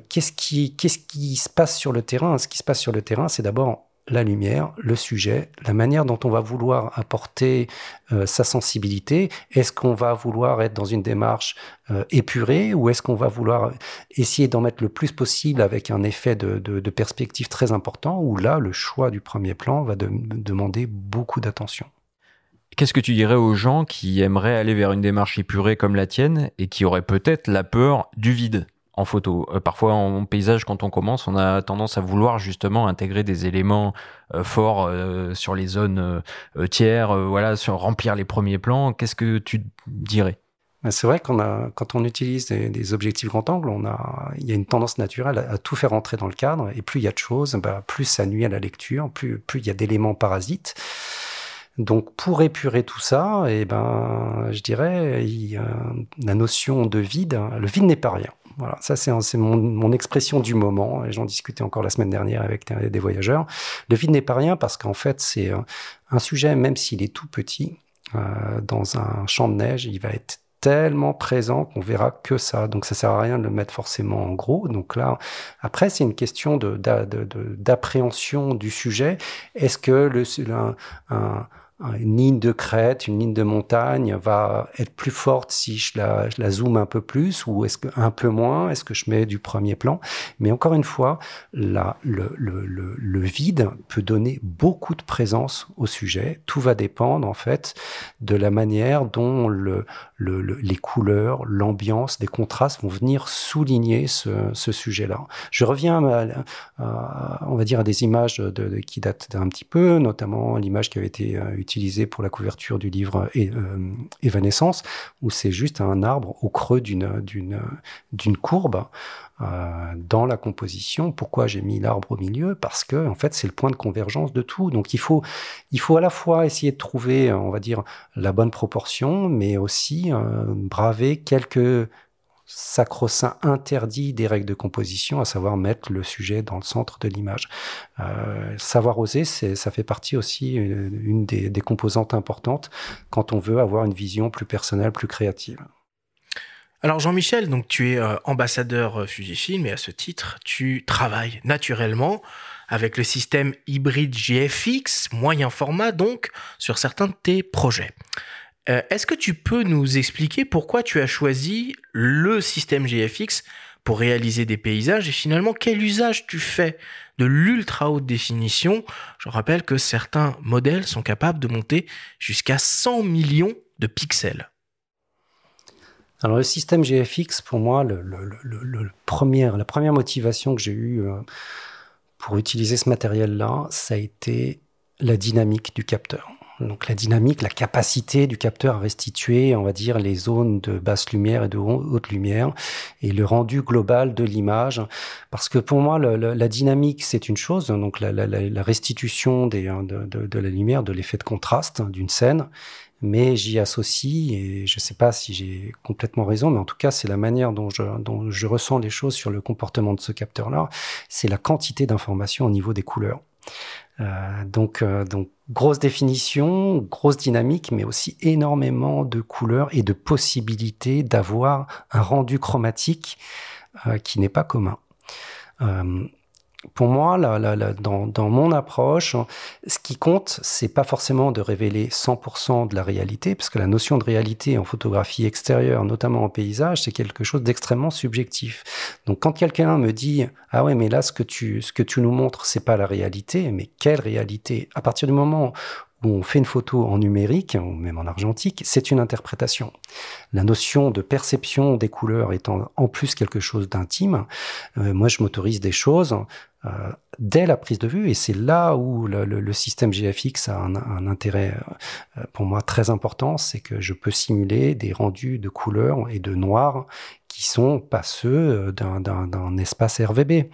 qu'est-ce qui qu'est-ce qui se passe sur le terrain. Ce qui se passe sur le terrain, c'est d'abord la lumière, le sujet, la manière dont on va vouloir apporter euh, sa sensibilité. Est-ce qu'on va vouloir être dans une démarche euh, épurée ou est-ce qu'on va vouloir essayer d'en mettre le plus possible avec un effet de, perspective très important où là, le choix du premier plan va demander beaucoup d'attention. Qu'est-ce que tu dirais aux gens qui aimeraient aller vers une démarche épurée comme la tienne et qui auraient peut-être la peur du vide? Photo. Euh, parfois en paysage, quand on commence, on a tendance à vouloir justement intégrer des éléments euh, forts euh, sur les zones tiers, voilà, sur remplir les premiers plans. Qu'est-ce que tu dirais? Ben, c'est vrai qu'on a, quand on utilise des, objectifs grand angle, on a, il y a une tendance naturelle à, tout faire entrer dans le cadre. Et plus il y a de choses, ben, plus ça nuit à la lecture, plus, plus il y a d'éléments parasites. Donc pour épurer tout ça, et eh ben, je dirais, la notion de vide, le vide n'est pas rien. Voilà, ça c'est mon, expression du moment, et j'en discutais encore la semaine dernière avec des voyageurs. Le vide n'est pas rien parce qu'en fait c'est un sujet, même s'il est tout petit, euh, dans un champ de neige, il va être tellement présent qu'on verra que ça. Donc ça sert à rien de le mettre forcément en gros. Donc là, après c'est une question d'appréhension du sujet. Est-ce que le, un une ligne de crête, une ligne de montagne va être plus forte si je la, zoome un peu plus ou est-ce que un peu moins? Est-ce que je mets du premier plan? Mais encore une fois, la, le, vide peut donner beaucoup de présence au sujet. Tout va dépendre en fait de la manière dont le, les couleurs, l'ambiance, des contrastes vont venir souligner ce, sujet-là. Je reviens, à, on va dire, à des images qui datent d'un petit peu, notamment l'image qui avait été utilisée euh, pour la couverture du livre euh, Évanescence, où c'est juste un arbre au creux d'une courbe euh, dans la composition. Pourquoi j'ai mis l'arbre au milieu? Parce que en fait c'est le point de convergence de tout. Donc il faut à la fois essayer de trouver, on va dire, la bonne proportion, mais aussi euh, braver quelques sacro-saint interdit des règles de composition, à savoir mettre le sujet dans le centre de l'image. Euh, savoir oser, ça fait partie aussi euh, une, des, composantes importantes quand on veut avoir une vision plus personnelle, plus créative. Alors Jean-Michel, donc tu es euh, ambassadeur Fujifilm et à ce titre, tu travailles naturellement avec le système hybride GFX, moyen format donc, sur certains de tes projets. Euh, est-ce que tu peux nous expliquer pourquoi tu as choisi le système GFX pour réaliser des paysages et finalement quel usage tu fais de l'ultra haute définition? Je rappelle que certains modèles sont capables de monter jusqu'à 100 millions de pixels. Alors le système GFX, pour moi, le, la première motivation que j'ai eue euh, pour utiliser ce matériel-là, ça a été la dynamique du capteur. Donc la dynamique, la capacité du capteur à restituer, on va dire, les zones de basse lumière et de haute lumière et le rendu global de l'image. Parce que pour moi, la dynamique, c'est une chose, donc la, restitution hein, de, la lumière, de l'effet de contraste hein, d'une scène. Mais j'y associe, et je ne sais pas si j'ai complètement raison, mais en tout cas, c'est la manière dont je, dont je ressens les choses sur le comportement de ce capteur-là, c'est la quantité d'informations au niveau des couleurs. Euh, donc, euh, donc, grosse définition, grosse dynamique, mais aussi énormément de couleurs et de possibilités d'avoir un rendu chromatique euh, qui n'est pas commun pour moi, dans, mon approche, ce qui compte, c'est pas forcément de révéler 100% de la réalité, parce que la notion de réalité en photographie extérieure, notamment en paysage, c'est quelque chose d'extrêmement subjectif. Donc, quand quelqu'un me dit ah ouais, mais là, ce que tu, ce que tu nous montres, c'est pas la réalité, mais quelle réalité? À partir du moment on fait une photo en numérique, ou même en argentique, c'est une interprétation. La notion de perception des couleurs étant en plus quelque chose d'intime, euh, moi je m'autorise des choses euh, dès la prise de vue, et c'est là où le, système GFX a un, intérêt euh, pour moi très important, c'est que je peux simuler des rendus de couleurs et de noir qui sont pas ceux euh, d'un espace RVB.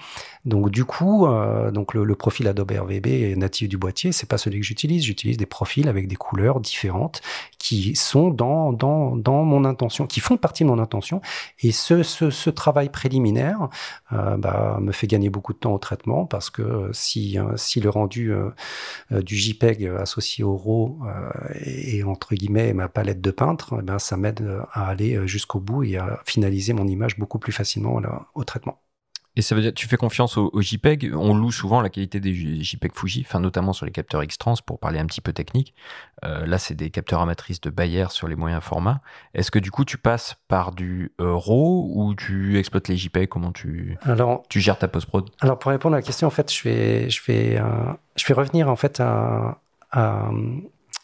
Donc du coup, euh, donc le, profil Adobe RVB natif du boîtier, c'est pas celui que j'utilise. J'utilise des profils avec des couleurs différentes qui sont dans, mon intention, qui font partie de mon intention. Et ce, travail préliminaire euh, bah, me fait gagner beaucoup de temps au traitement parce que si, si le rendu du JPEG associé au RAW est entre guillemets ma palette de peintre, eh ben, ça m'aide à aller jusqu'au bout et à finaliser mon image beaucoup plus facilement au traitement. Et ça veut dire, tu fais confiance au, JPEG? On loue souvent la qualité des JPEG Fuji, enfin notamment sur les capteurs X-Trans pour parler un petit peu technique. Euh, là, c'est des capteurs amatrices de Bayer sur les moyens formats. Est-ce que du coup, tu passes par du RAW ou tu exploites les JPEG? Comment tu, alors, tu gères ta post-prod? Alors, pour répondre à la question, en fait, je vais, je vais, euh, je vais revenir en fait à, à,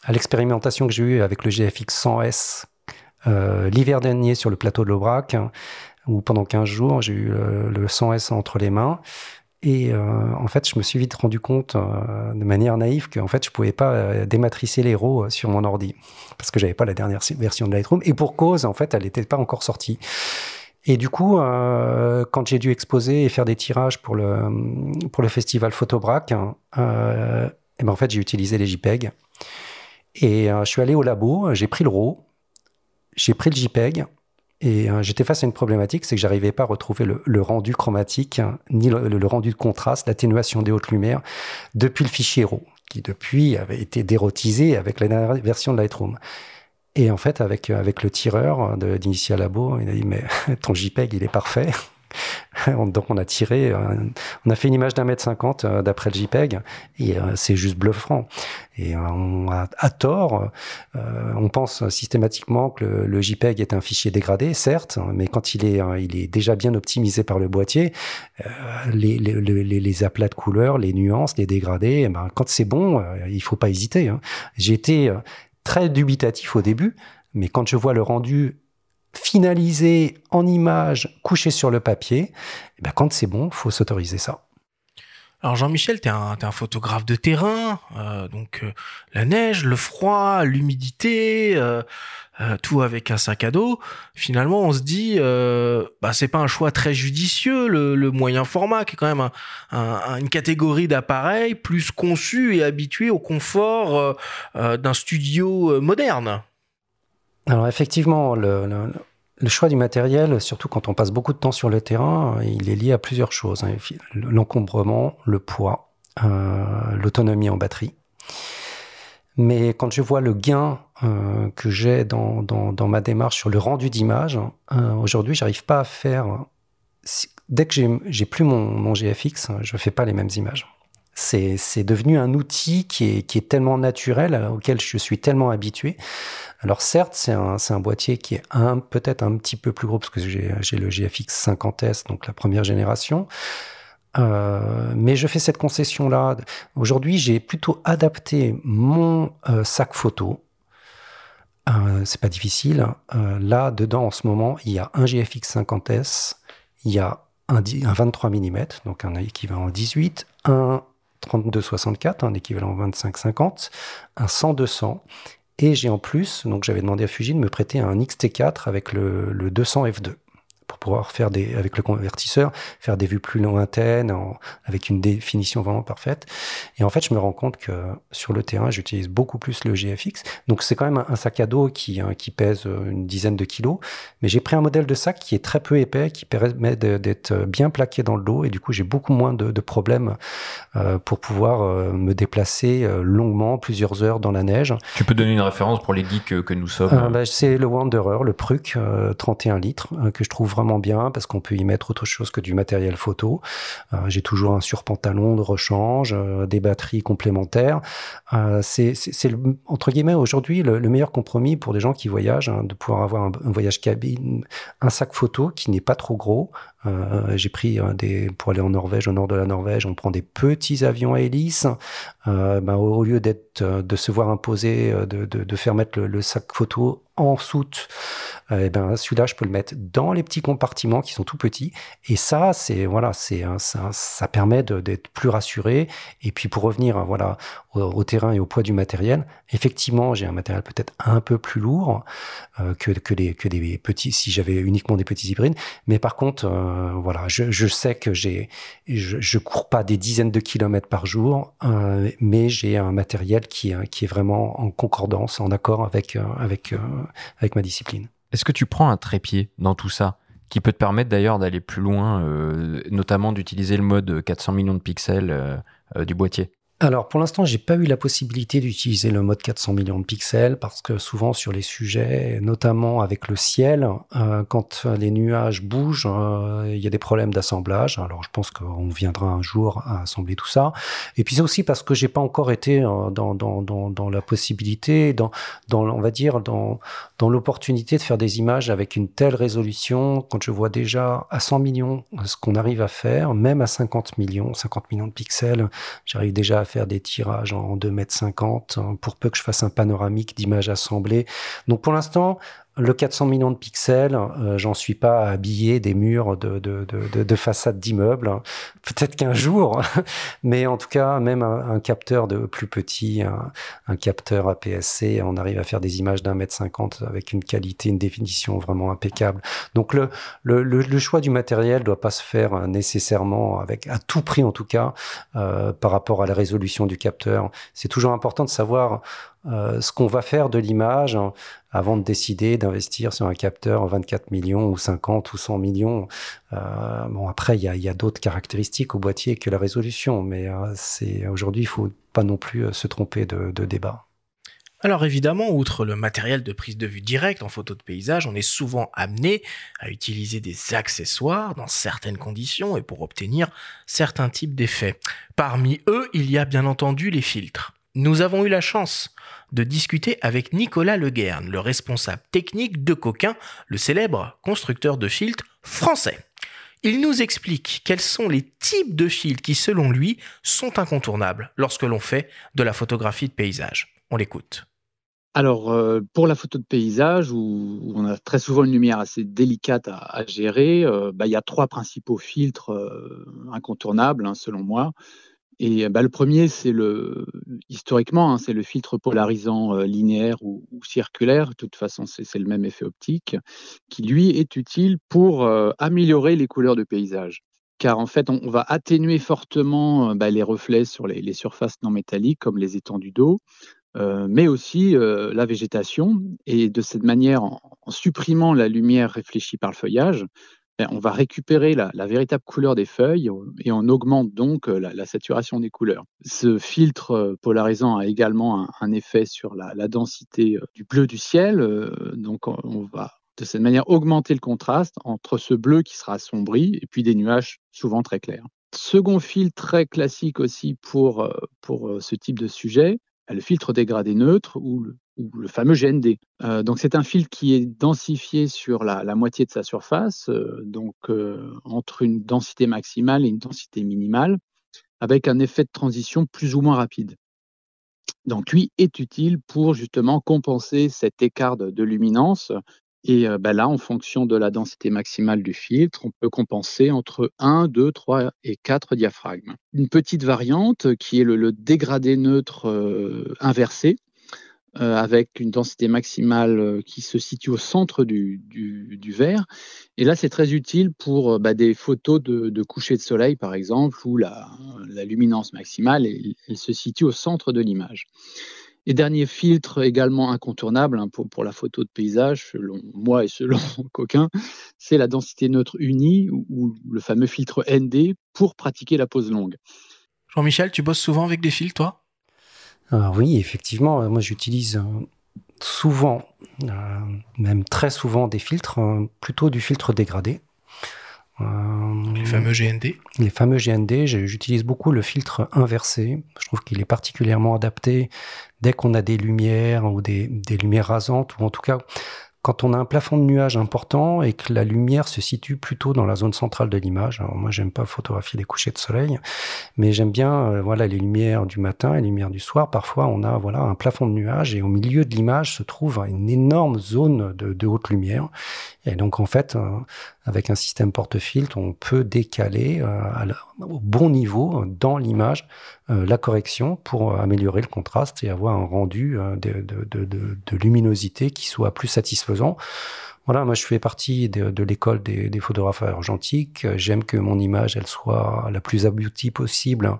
à l'expérimentation que j'ai eue avec le GFX 100S euh, l'hiver dernier sur le plateau de l'Aubrac, où pendant 15 jours, j'ai eu le, 100S entre les mains. Et euh, en fait, je me suis vite rendu compte euh, de manière naïve qu'en fait, je pouvais pas dématricer les RAW sur mon ordi parce que j'avais pas la dernière version de Lightroom. Et pour cause, en fait, elle n'était pas encore sortie. Et du coup, quand j'ai dû exposer et faire des tirages pour le pour le festival Photobrac, et ben en fait, j'ai utilisé les JPEG. Et je suis allé au labo, j'ai pris le RAW, j'ai pris le JPEG et euh, j'étais face à une problématique, c'est que j'arrivais pas à retrouver le, rendu chromatique, ni le, rendu de contraste, l'atténuation des hautes lumières depuis le fichier RAW, qui depuis avait été dérotisé avec la dernière version de Lightroom. Et en fait, avec, avec le tireur d'Initial Labo, il a dit, mais ton JPEG, il est parfait. Donc on a tiré, euh, on a fait une image d'un mètre cinquante euh, d'après le JPEG et euh, c'est juste bluffant. Et on a, à tort, on pense systématiquement que le, JPEG est un fichier dégradé, certes, mais quand il est, il est déjà bien optimisé par le boîtier, les, aplats de couleurs, les nuances, les dégradés, eh ben, quand c'est bon, il faut pas hésiter. Hein. Été très dubitatif au début, mais quand je vois le rendu finalisé en image, couché sur le papier, eh ben quand c'est bon, faut s'autoriser ça. Alors Jean-Michel, tu es, un photographe de terrain, euh, donc euh, la neige, le froid, l'humidité, euh, tout avec un sac à dos. Finalement, on se dit, bah c'est pas un choix très judicieux le, moyen format, qui est quand même une catégorie d'appareils plus conçu et habitué au confort d'un studio moderne. Alors effectivement, le, choix du matériel, surtout quand on passe beaucoup de temps sur le terrain, il est lié à plusieurs choses. Hein. L'encombrement, le poids, euh, l'autonomie en batterie. Mais quand je vois le gain euh, que j'ai dans, ma démarche sur le rendu d'image, euh, aujourd'hui, j'arrive pas à faire. dès que j'ai plus mon, mon, GFX, je fais pas les mêmes images. C'est devenu un outil qui est, qui est tellement naturel, auquel je suis tellement habitué. Alors certes, c'est un, un, boîtier qui est peut-être un petit peu plus gros parce que j'ai le GFX 50S, donc la première génération. Euh, mais je fais cette concession-là. Aujourd'hui, j'ai plutôt adapté mon euh, sac photo. Euh, c'est pas difficile. Euh, là, dedans, en ce moment, il y a un GFX 50S, il y a un, un 23 mm, donc un équivalent 18, un 32-64, un équivalent 25-50, un 100-200, et j'ai en plus, donc j'avais demandé à Fuji de me prêter un XT4 avec le, le 200 F2 pour pouvoir faire des, avec le convertisseur, faire des vues plus lointaines, avec une définition vraiment parfaite. Et en fait, je me rends compte que sur le terrain, j'utilise beaucoup plus le GFX. Donc, c'est quand même un, sac à dos qui, hein, qui pèse une dizaine de kilos. Mais j'ai pris un modèle de sac qui est très peu épais, qui permet d'être bien plaqué dans le dos. Et du coup, j'ai beaucoup moins de, de problèmes euh, pour pouvoir euh, me déplacer euh, longuement, plusieurs heures dans la neige. Tu peux donner une référence pour les geeks que, que nous sommes bah, C'est le Wanderer, le Pruc, 31 litres, que je trouve vraiment bien parce qu'on peut y mettre autre chose que du matériel photo. Euh, j'ai toujours un surpantalon de rechange, euh, des batteries complémentaires. Euh, c'est entre guillemets aujourd'hui le, meilleur compromis pour des gens qui voyagent, hein, de pouvoir avoir un, voyage cabine, un sac photo qui n'est pas trop gros. j'ai pris des pour aller en Norvège, au nord de la Norvège, on prend des petits avions à hélice. Ben, au, lieu d'être de se voir imposer de, de, de faire mettre le, le sac photo en soute, euh, eh ben celui-là je peux le mettre dans les petits compartiments qui sont tout petits. Et ça c'est voilà c'est ça, ça permet d'être plus rassuré. Et puis pour revenir voilà au, terrain et au poids du matériel effectivement j'ai un matériel peut-être un peu plus lourd euh, que que les que des petits si j'avais uniquement des petits hybrides. Mais par contre euh, voilà je, je sais que j'ai je, je cours pas des dizaines de kilomètres par jour mais j'ai un matériel qui qui est vraiment en concordance en accord avec avec avec ma discipline. Est-ce que tu prends un trépied dans tout ça qui peut te permettre d'ailleurs d'aller plus loin, euh, notamment d'utiliser le mode 400 millions de pixels euh, euh, du boîtier? Alors pour l'instant, j'ai pas eu la possibilité d'utiliser le mode 400 millions de pixels parce que souvent sur les sujets, notamment avec le ciel, euh, quand les nuages bougent, euh, il y a des problèmes d'assemblage. Alors je pense qu'on viendra un jour à assembler tout ça. Et puis c'est aussi parce que j'ai pas encore été euh, dans, dans, dans, la possibilité, dans on va dire dans, dans l'opportunité de faire des images avec une telle résolution. Quand je vois déjà à 100 millions ce qu'on arrive à faire, même à 50 millions, 50 millions de pixels, j'arrive déjà à faire des tirages en 2 mètres 50 hein, pour peu que je fasse un panoramique d'images assemblées. Donc pour l'instant, le 400 millions de pixels, euh, j'en suis pas à habiller des murs de, de, de, de façades d'immeubles. Peut-être qu'un jour, mais en tout cas, même un, capteur de plus petit, un, capteur APS-C, on arrive à faire des images d'un mètre cinquante avec une qualité, une définition vraiment impeccable. Donc le, le, le, choix du matériel doit pas se faire nécessairement avec à tout prix en tout cas euh, par rapport à la résolution du capteur. C'est toujours important de savoir euh, ce qu'on va faire de l'image hein, avant de décider d'investir sur un capteur 24 millions ou 50 ou 100 millions. Euh, bon, après, il y a, d'autres caractéristiques au boîtier que la résolution, mais euh, c'est aujourd'hui, il faut pas non plus se tromper de débat. Alors évidemment, outre le matériel de prise de vue directe en photo de paysage, on est souvent amené à utiliser des accessoires dans certaines conditions et pour obtenir certains types d'effets. Parmi eux, il y a bien entendu les filtres. Nous avons eu la chance de discuter avec Nicolas Leguerne, le responsable technique de Coquin, le célèbre constructeur de filtres français. Il nous explique quels sont les types de filtres qui, selon lui, sont incontournables lorsque l'on fait de la photographie de paysage. On l'écoute. Alors, euh, pour la photo de paysage, où, on a très souvent une lumière assez délicate à, gérer, euh, bah, il y a trois principaux filtres euh, incontournables, hein, selon moi. Et bah, le premier, c'est le historiquement, hein, c'est le filtre polarisant euh, linéaire ou, circulaire. De toute façon, c'est le même effet optique qui lui est utile pour euh, améliorer les couleurs de paysage. Car en fait, on, va atténuer fortement euh, bah, les reflets sur les, surfaces non métalliques, comme les étendues d'eau, mais aussi la végétation. Et de cette manière, en, supprimant la lumière réfléchie par le feuillage, on va récupérer la, véritable couleur des feuilles et on augmente donc la, saturation des couleurs. Ce filtre polarisant a également un, effet sur la, densité du bleu du ciel. donc on va de cette manière augmenter le contraste entre ce bleu qui sera assombri et puis des nuages souvent très clairs. Second filtre très classique aussi pour, euh, euh, ce type de sujet, le filtre dégradé neutre ou le, fameux GND. Euh, donc c'est un filtre qui est densifié sur la, moitié de sa surface, donc entre une densité maximale et une densité minimale, avec un effet de transition plus ou moins rapide. Donc lui est utile pour justement compenser cet écart de luminance et bah, là, en fonction de la densité maximale du filtre, on peut compenser entre 1, 2, 3 et 4 diaphragmes. Une petite variante qui est le, dégradé neutre inversé, avec une densité maximale qui se situe au centre du, du, verre. Et là, c'est très utile pour bah, des photos de, coucher de soleil, par exemple, où la, luminance maximale elle se situe au centre de l'image. Et dernier filtre également incontournable hein, pour, pour, la photo de paysage, selon moi et selon Coquin, c'est la densité neutre unie ou, le fameux filtre ND pour pratiquer la pose longue. Jean-Michel, tu bosses souvent avec des filtres, toi? Ah Oui, effectivement. Euh, moi, j'utilise euh, souvent, euh, même très souvent, des filtres, plutôt du filtre dégradé. Les fameux GND Les fameux GND, j'utilise beaucoup le filtre inversé. Je trouve qu'il est particulièrement adapté dès qu'on a des lumières ou des, des lumières rasantes, ou en tout cas quand on a un plafond de nuages important et que la lumière se situe plutôt dans la zone centrale de l'image. Alors moi, j'aime pas photographier les couchers de soleil, mais j'aime bien euh, voilà les lumières du matin et les lumières du soir. Parfois, on a voilà un plafond de nuages et au milieu de l'image se trouve une énorme zone de, de haute lumière. Et donc en fait, euh, avec un système porte-filtre, on peut décaler euh, au bon niveau dans l'image la correction pour améliorer le contraste et avoir un rendu de, luminosité qui soit plus satisfaisant voilà, moi je fais partie de, l'école des, photographes argentiques. J'aime que mon image elle soit la plus aboutie possible euh,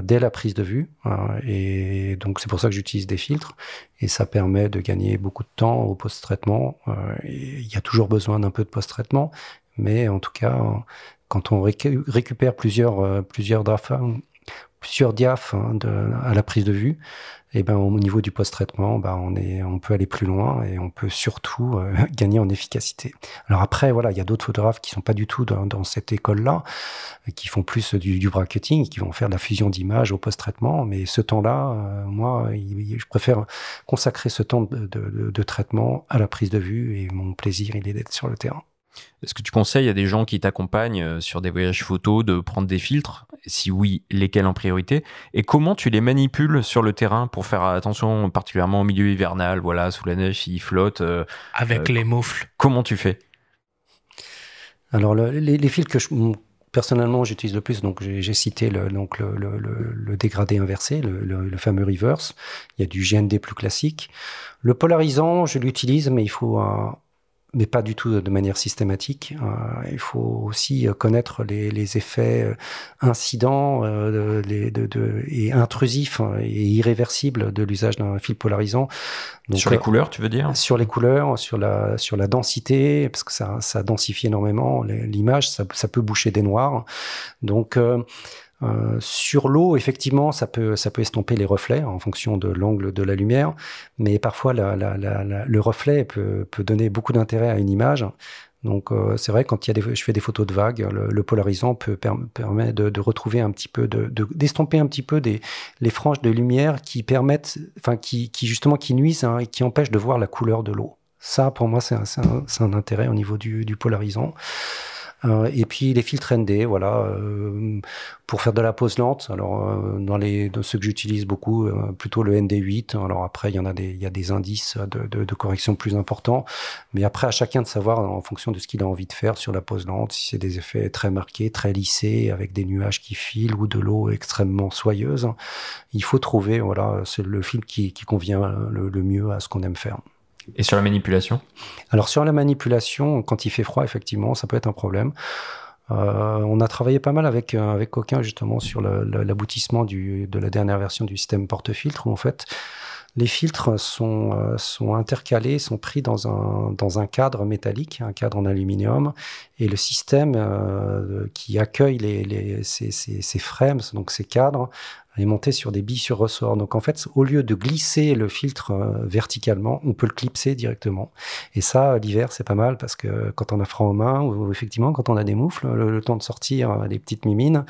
dès la prise de vue. Euh, et donc c'est pour ça que j'utilise des filtres et ça permet de gagner beaucoup de temps au post-traitement. Euh, il y a toujours besoin d'un peu de post-traitement, mais en tout cas quand on récupère plusieurs plusieurs plusieurs diaphes hein, à la prise de vue, et eh ben au niveau du post-traitement, ben, on est, on peut aller plus loin et on peut surtout euh, gagner en efficacité. Alors après, voilà, il y a d'autres photographes qui sont pas du tout dans, dans cette école-là, qui font plus du, du, bracketing, qui vont faire de la fusion d'images au post-traitement. Mais ce temps-là, euh, moi, je préfère consacrer ce temps de, de, de traitement à la prise de vue et mon plaisir, il est d'être sur le terrain. Est-ce que tu conseilles à des gens qui t'accompagnent euh, sur des voyages photos de prendre des filtres? Si oui, lesquels en priorité Et comment tu les manipules sur le terrain pour faire attention particulièrement au milieu hivernal, voilà, sous la neige, ils flottent euh, Avec euh, les moufles. Comment tu fais? Alors, les, filtres que je, personnellement j'utilise le plus, donc j'ai cité le, donc le, le dégradé inversé, le, fameux reverse. Il y a du GND plus classique. Le polarisant, je l'utilise, mais il faut un, mais pas du tout de manière systématique. Euh, il faut aussi euh, connaître les, les effets euh, incidents euh, de, de, de, et intrusifs hein, et irréversibles de l'usage d'un fil polarisant. Donc, sur les couleurs, tu veux dire? Sur les couleurs, sur la sur la densité, parce que ça ça densifie énormément l'image, ça, ça peut boucher des noirs. Donc euh, sur l'eau, effectivement, ça peut, ça peut estomper les reflets en fonction de l'angle de la lumière, mais parfois le reflet peut, donner beaucoup d'intérêt à une image. Donc euh, c'est vrai quand il y a je fais des photos de vagues, le, polarisant peut permet de, retrouver un petit peu, de d'estomper un petit peu des les franges de lumière qui permettent, enfin qui, justement qui nuisent hein, et qui empêchent de voir la couleur de l'eau. Ça, pour moi, c'est un, intérêt au niveau du polarisant. Euh, et puis les filtres ND, voilà, euh, pour faire de la pose lente. Alors euh, dans les de ceux que j'utilise beaucoup, plutôt le ND8. Alors après il y en a des il y a des indices de, de, de, correction plus importants, mais après à chacun de savoir en fonction de ce qu'il a envie de faire sur la pose lente, si c'est des effets très marqués, très lissés, avec des nuages qui filent ou de l'eau extrêmement soyeuse. Il faut trouver voilà c'est le film qui, qui convient le mieux à ce qu'on aime faire. Et sur la manipulation? Alors sur la manipulation, quand il fait froid, effectivement, ça peut être un problème. Euh, on a travaillé pas mal avec euh, avec Coquin justement sur l'aboutissement de la dernière version du système porte-filtre où en fait les filtres sont, euh, sont intercalés, sont pris dans un, dans un cadre métallique, un cadre en aluminium, et le système qui accueille les, les, ces, ces frames, donc ces cadres, est monté sur des billes sur ressort. Donc en fait, au lieu de glisser le filtre euh, verticalement, on peut le clipser directement. Et ça, l'hiver, c'est pas mal parce que quand on a froid aux mains ou effectivement quand on a des moufles, le, temps de sortir euh, les petites mimines,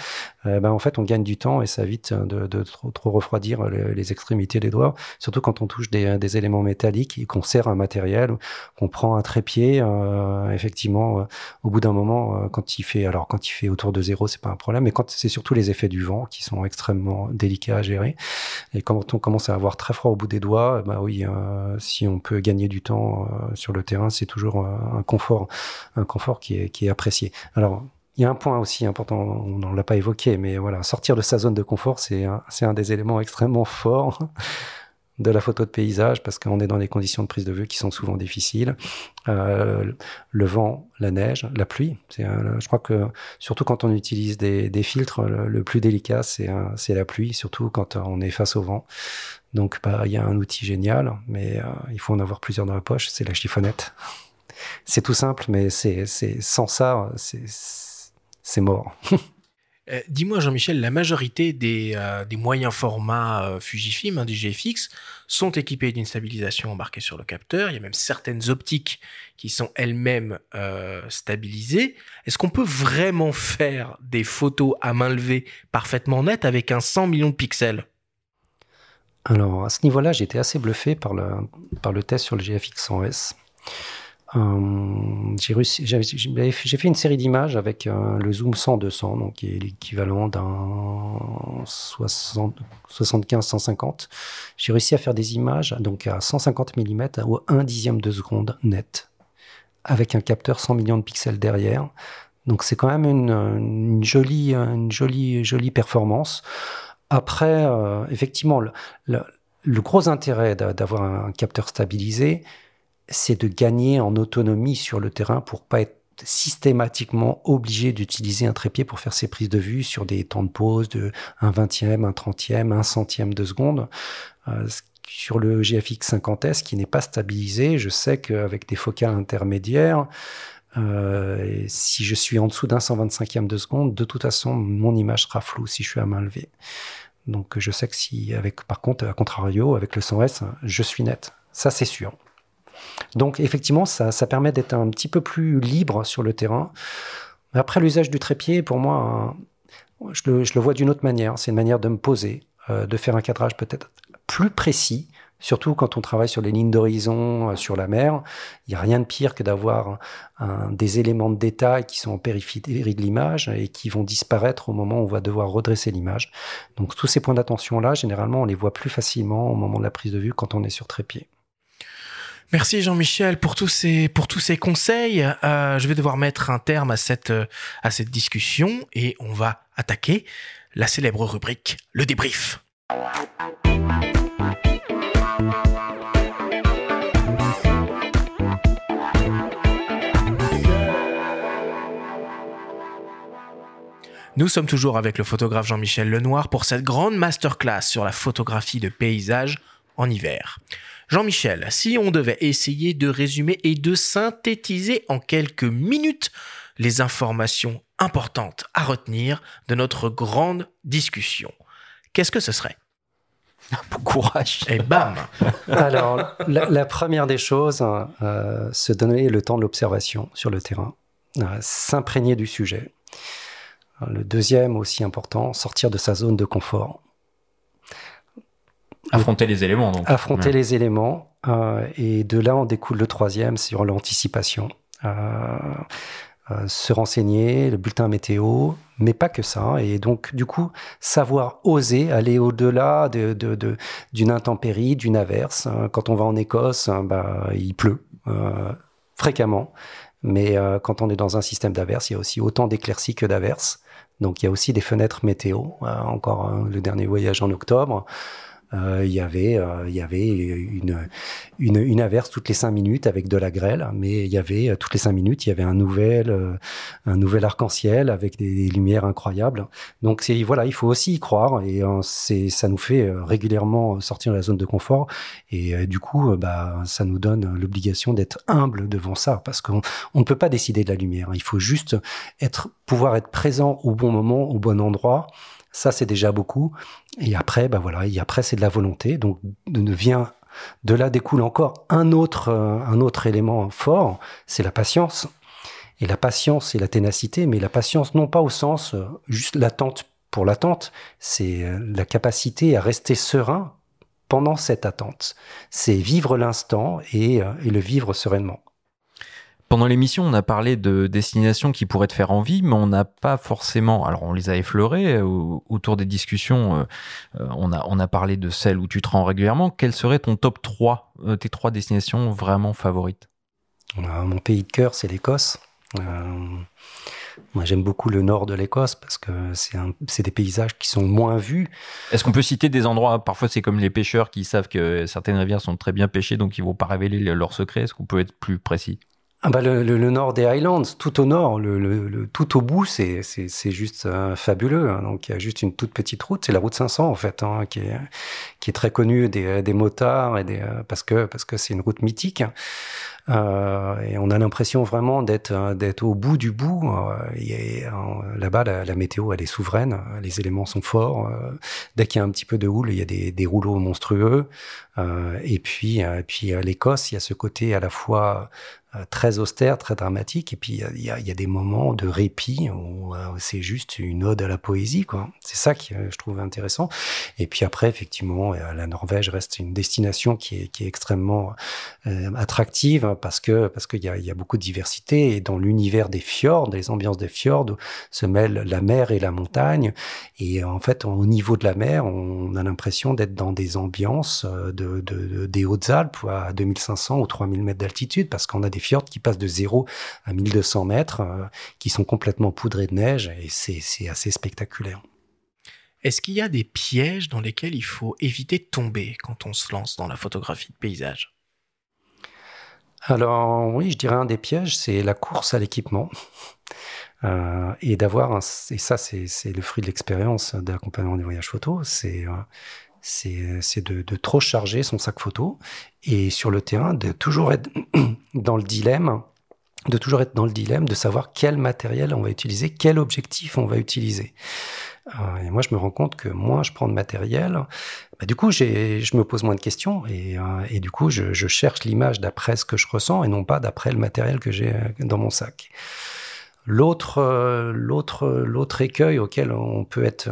euh, ben en fait, on gagne du temps et ça évite de, trop, refroidir les, extrémités des doigts. Surtout quand on touche des, des éléments métalliques et qu'on serre un matériel, qu'on prend un trépied, effectivement, au bout d'un moment, quand il fait, alors quand il fait autour de zéro, c'est pas un problème, mais quand c'est surtout les effets du vent qui sont extrêmement délicat à gérer. Et quand on commence à avoir très froid au bout des doigts, bah oui, euh, si on peut gagner du temps euh, sur le terrain, c'est toujours un confort, un confort qui est, qui est apprécié. Alors, il y a un point aussi important, on n'en l'a pas évoqué, mais voilà, sortir de sa zone de confort, c'est un des éléments extrêmement forts de la photo de paysage parce qu'on est dans des conditions de prise de vue qui sont souvent difficiles. Euh, le vent, la neige, la pluie. Je crois que surtout quand on utilise des, filtres, le, plus délicat c'est la pluie, surtout quand on est face au vent. Donc bah, il y a un outil génial, mais euh, il faut en avoir plusieurs dans la poche. C'est la chiffonnette. C'est tout simple, mais c'est sans ça, c'est mort. Euh, dis-moi, Jean-Michel, la majorité des, euh, moyens formats euh, Fujifilm, hein, des GFX, sont équipés d'une stabilisation embarquée sur le capteur. Il y a même certaines optiques qui sont elles-mêmes stabilisées. Est-ce qu'on peut vraiment faire des photos à main levée parfaitement nettes avec un 100 millions de pixels? Alors, à ce niveau-là, été assez bluffé par le, par le test sur le GFX 100S. Euh, j'ai fait une série d'images avec euh, le zoom 100-200, donc qui est l'équivalent d'un 75-150. J'ai réussi à faire des images donc à 150 mm ou 1 dixième de seconde net, avec un capteur 100 millions de pixels derrière. Donc c'est quand même une, jolie, une jolie, jolie performance. Après, euh, effectivement, le, gros intérêt d'avoir un capteur stabilisé, c'est de gagner en autonomie sur le terrain pour pas être systématiquement obligé d'utiliser un trépied pour faire ses prises de vue sur des temps de pause de un vingtième, un trentième, un centième de seconde. Euh, sur le GFX 50S qui n'est pas stabilisé, je sais qu'avec des focales intermédiaires, euh, si je suis en dessous d'un 125e de seconde, de toute façon, mon image sera floue si je suis à main levée. Donc je sais que si, avec, par contre, à contrario, avec le 100S, je suis net. Ça, c'est sûr. Donc effectivement, ça, permet d'être un petit peu plus libre sur le terrain. Après, l'usage du trépied, pour moi, je le, vois d'une autre manière. C'est une manière de me poser, euh, de faire un cadrage peut-être plus précis, surtout quand on travaille sur les lignes d'horizon, euh, sur la mer. Il n'y a rien de pire que d'avoir des éléments de détail qui sont en périphérie de l'image et qui vont disparaître au moment où on va devoir redresser l'image. Donc tous ces points d'attention-là, généralement, on les voit plus facilement au moment de la prise de vue quand on est sur trépied. Merci Jean-Michel pour tous ces pour tous ces conseils. Euh, je vais devoir mettre un terme à cette euh, à cette discussion et on va attaquer la célèbre rubrique le débrief. Nous sommes toujours avec le photographe Jean-Michel Lenoir pour cette grande masterclass sur la photographie de paysage en hiver. Jean-Michel, si on devait essayer de résumer et de synthétiser en quelques minutes les informations importantes à retenir de notre grande discussion, qu'est-ce que ce serait? Bon courage. Et bam Alors, la, première des choses, euh, se donner le temps de l'observation sur le terrain, euh, s'imprégner du sujet. Le deuxième, aussi important, sortir de sa zone de confort. Affronter les éléments, donc. Affronter les éléments. Euh, et de là, on découle le troisième sur l'anticipation. Euh, euh, se renseigner, le bulletin météo, mais pas que ça. Et donc, du coup, savoir oser aller au-delà d'une de, de, intempérie, d'une averse. Quand on va en Écosse, bah, il pleut fréquemment. Mais quand on est dans un système d'averse, il y a aussi autant d'éclaircies que d'averses. Donc, il y a aussi des fenêtres météo. encore le dernier voyage en octobre. Il y avait, il y avait une, une, averse toutes les cinq minutes avec de la grêle, mais il y avait toutes les cinq minutes, il y avait un nouvel, un nouvel arc-en-ciel avec des, lumières incroyables. Donc c'est voilà, il faut aussi y croire et c'est ça nous fait régulièrement sortir de la zone de confort et du coup, bah ça nous donne l'obligation d'être humble devant ça parce qu'on on ne peut pas décider de la lumière. Il faut juste être pouvoir être présent au bon moment, au bon endroit. Ça, c'est déjà beaucoup. Et après, bah voilà, et après, c'est de la volonté. Donc, de vient, de là découle encore un autre, euh, un autre élément fort, c'est la patience. Et la patience et la ténacité, mais la patience non pas au sens euh, juste l'attente pour l'attente, c'est euh, la capacité à rester serein pendant cette attente. C'est vivre l'instant et, et le vivre sereinement. Pendant l'émission, on a parlé de destinations qui pourraient te faire envie, mais on n'a pas forcément. Alors, on les a effleurées euh, autour des discussions. Euh, euh, on, a, on a parlé de celles où tu te rends régulièrement. Quel serait ton top 3, tes trois destinations vraiment favorites? Mon pays de cœur, c'est l'Écosse. moi, j'aime beaucoup le nord de l'Écosse parce que c'est des paysages qui sont moins vus. Est-ce qu'on peut citer des endroits? Parfois, c'est comme les pêcheurs qui savent que certaines rivières sont très bien pêchées, donc ils ne vont pas révéler leurs secrets. Est-ce qu'on peut être plus précis? Ah bah le, le, nord des Highlands, tout au nord, le, le tout au bout, c'est juste euh, fabuleux. Hein. Donc il y a juste une toute petite route, c'est la route 500 en fait, hein, qui est qui est très connue des, des motards et des euh, parce que parce que c'est une route mythique. Euh, et on a l'impression vraiment d'être euh, d'être au bout du bout. Euh, là-bas, la, météo, elle est souveraine. Les éléments sont forts. dès qu'il y a un petit peu de houle, il y a des, des rouleaux monstrueux. et puis, et puis l'Écosse, il y a ce côté à la fois très austère, très dramatique. Et puis, il y a, des moments de répit où c'est juste une ode à la poésie. quoi. C'est ça que je trouve intéressant. Et puis après, effectivement, la Norvège reste une destination qui est, qui est extrêmement attractive parce que parce qu'il y a, beaucoup de diversité et dans l'univers des fjords, des ambiances des fjords, se mêlent la mer et la montagne. Et en fait, au niveau de la mer, on a l'impression d'être dans des ambiances euh, de, des Hautes-Alpes à 2500 ou 3000 mètres d'altitude parce qu'on a des fjords qui passent de 0 à 1200 mètres, euh, qui sont complètement poudrés de neige et c'est assez spectaculaire. Est-ce qu'il y a des pièges dans lesquels il faut éviter de tomber quand on se lance dans la photographie de paysage? Alors oui, je dirais un des pièges, c'est la course à l'équipement. Euh, et d'avoir, et ça c'est le fruit de l'expérience d'accompagnement des voyages photo, c'est euh, c'est de, de, trop charger son sac photo et sur le terrain de toujours être dans le dilemme de toujours être dans le dilemme de savoir quel matériel on va utiliser, quel objectif on va utiliser. Euh, et moi, je me rends compte que moins je prends de matériel, bah, du coup, je me pose moins de questions et, euh, et du coup, je, cherche l'image d'après ce que je ressens et non pas d'après le matériel que j'ai euh, dans mon sac. L'autre, l'autre, l'autre écueil auquel on peut être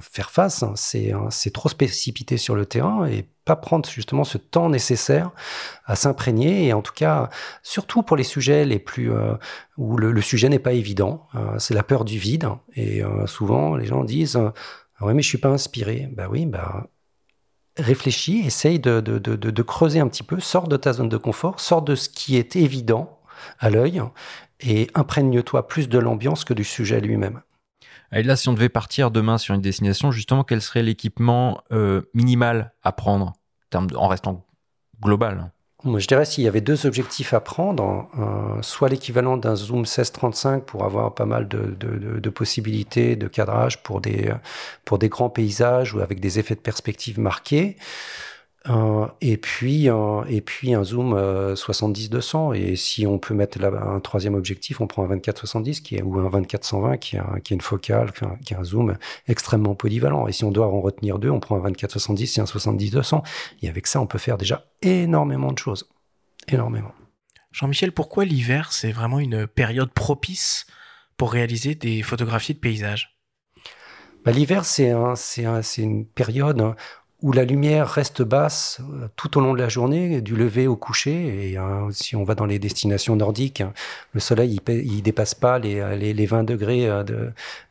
faire face, hein, c'est, c'est trop se précipiter sur le terrain et pas prendre justement ce temps nécessaire à s'imprégner et en tout cas surtout pour les sujets les plus euh, où le, sujet n'est pas évident euh, c'est la peur du vide et euh, souvent les gens disent ah ouais mais je suis pas inspiré bah oui bah réfléchis essaye de, de, de, de, creuser un petit peu sors de ta zone de confort sors de ce qui est évident à l'œil et imprègne-toi plus de l'ambiance que du sujet lui-même. Et là, si on devait partir demain sur une destination, justement, quel serait l'équipement euh, minimal à prendre en, restant global? Moi, je dirais s'il y avait deux objectifs à prendre, euh, soit l'équivalent d'un zoom 16-35 pour avoir pas mal de, de, de, possibilités de cadrage pour des, pour des grands paysages ou avec des effets de perspective marqués, euh, et puis un, et puis un zoom 70-200 euh, et si on peut mettre là un troisième objectif on prend un 24-70 qui est ou un 24-120 qui, qui est une focale qui est un zoom extrêmement polyvalent. Et si on doit en retenir deux on prend un 24-70 et un 70-200 et avec ça on peut faire déjà énormément de choses. Énormément. Jean-Michel pourquoi l'hiver c'est vraiment une période propice pour réaliser des photographies de paysages? Bah, L'hiver, c'est un, un, une période où la lumière reste basse euh, tout au long de la journée, du lever au coucher. Et euh, si on va dans les destinations nordiques, le soleil il, il dépasse pas les, les, les 20 degrés euh,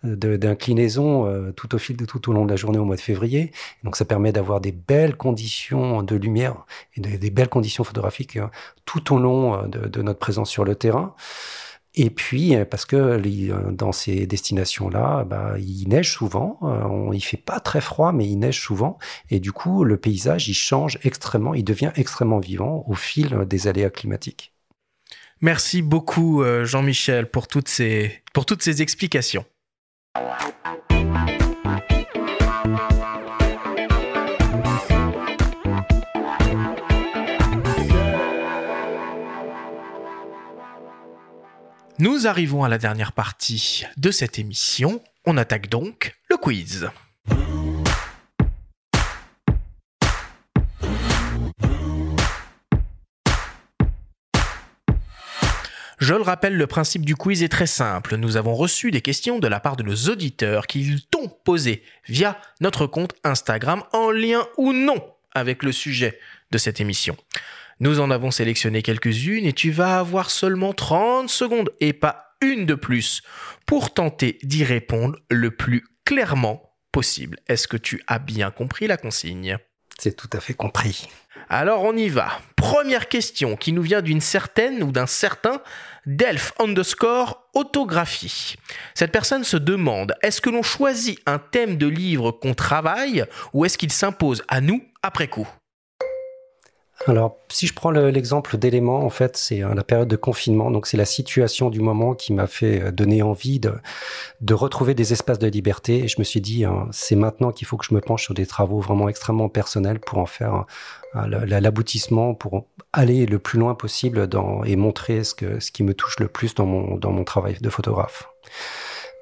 de, d'inclinaison tout au fil de tout au long de la journée au mois de février. Donc ça permet d'avoir des belles conditions de lumière et des belles conditions photographiques tout au long de notre présence sur le terrain. Et puis, euh, parce que euh, dans ces destinations-là, bah, il neige souvent. Euh, il fait pas très froid, mais il neige souvent. Et du coup, le paysage, il change extrêmement, il devient extrêmement vivant au fil des aléas climatiques. Merci beaucoup, Jean-Michel, pour pour toutes ces explications. Nous arrivons à la dernière partie de cette émission. On attaque donc le quiz. Je le rappelle, le principe du quiz est très simple. Nous avons reçu des questions de la part de nos auditeurs qu'ils t'ont posées via notre compte Instagram en lien ou non avec le sujet de cette émission. Nous en avons sélectionné quelques-unes et tu vas avoir seulement 30 secondes et pas une de plus pour tenter d'y répondre le plus clairement possible. Est-ce que tu as bien compris la consigne? C'est tout à fait compris. Alors on y va. Première question qui nous vient d'une certaine ou d'un certain Delph underscore autographie. Cette personne se demande est-ce que l'on choisit un thème de livre qu'on travaille ou est-ce qu'il s'impose à nous après coup? Alors, si je prends l'exemple d'éléments, en fait, c'est euh, la période de confinement. Donc, c'est la situation du moment qui m'a fait euh, donner envie de, de retrouver des espaces de liberté. Et je me suis dit, hein, c'est maintenant qu'il faut que je me penche sur des travaux vraiment extrêmement personnels pour en faire l'aboutissement, pour aller le plus loin possible dans, et montrer ce, que, ce qui me touche le plus dans mon, dans mon travail de photographe.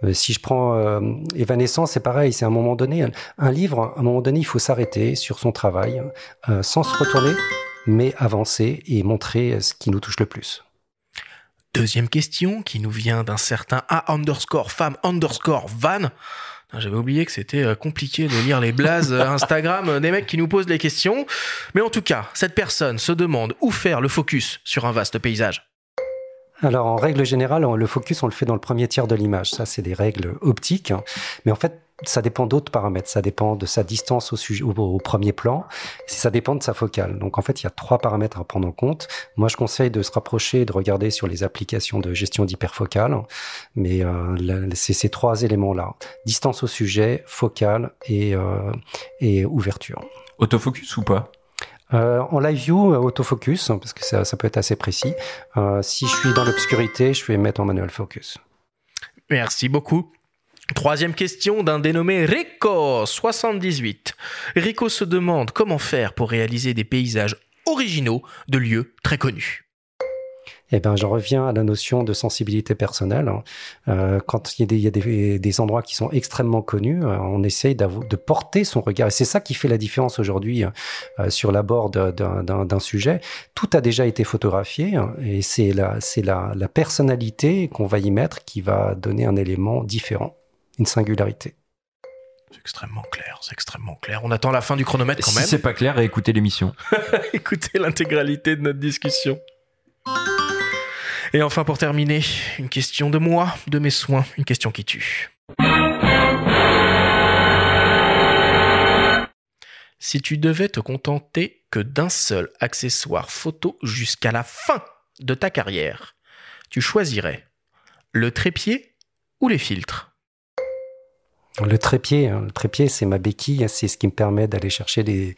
Euh, si je prends euh, Evanescence, c'est pareil, c'est à un moment donné, un livre, à un moment donné, il faut s'arrêter sur son travail, euh, sans se retourner, mais avancer et montrer ce qui nous touche le plus. Deuxième question qui nous vient d'un certain A underscore femme underscore van. J'avais oublié que c'était compliqué de lire les blazes Instagram des mecs qui nous posent les questions. Mais en tout cas, cette personne se demande où faire le focus sur un vaste paysage. Alors, en règle générale, le focus, on le fait dans le premier tiers de l'image. Ça, c'est des règles optiques. Mais en fait, ça dépend d'autres paramètres. Ça dépend de sa distance au, sujet, au, premier plan. Ça dépend de sa focale. Donc, en fait, il y a trois paramètres à prendre en compte. Moi, je conseille de se rapprocher et de regarder sur les applications de gestion d'hyperfocale. Mais euh, c'est ces trois éléments-là. Distance au sujet, focale et, euh, et ouverture. Autofocus ou pas? Euh, en live view, euh, autofocus, parce que ça, peut être assez précis. Euh, si je suis dans l'obscurité, je vais mettre en manual focus. Merci beaucoup. Troisième question d'un dénommé Rico78. Rico se demande comment faire pour réaliser des paysages originaux de lieux très connus eh ben, j'en reviens à la notion de sensibilité personnelle. Hein. Euh, quand il y a, des, des, endroits qui sont extrêmement connus, euh, on essaye de porter son regard. Et c'est ça qui fait la différence aujourd'hui euh, sur l'abord d'un sujet. Tout a déjà été photographié hein, et c'est la, la, la personnalité qu'on va y mettre qui va donner un élément différent, une singularité. C'est extrêmement clair, c'est extrêmement clair. On attend la fin du chronomètre quand même. Si c'est pas clair, écoutez l'émission. écoutez l'intégralité de notre discussion. Et enfin, pour terminer, une question de moi, de mes soins, une question qui tue. Si tu devais te contenter que d'un seul accessoire photo jusqu'à la fin de ta carrière, tu choisirais le trépied ou les filtres? Le trépied, hein. le trépied, c'est ma béquille, c'est ce qui me permet d'aller chercher des,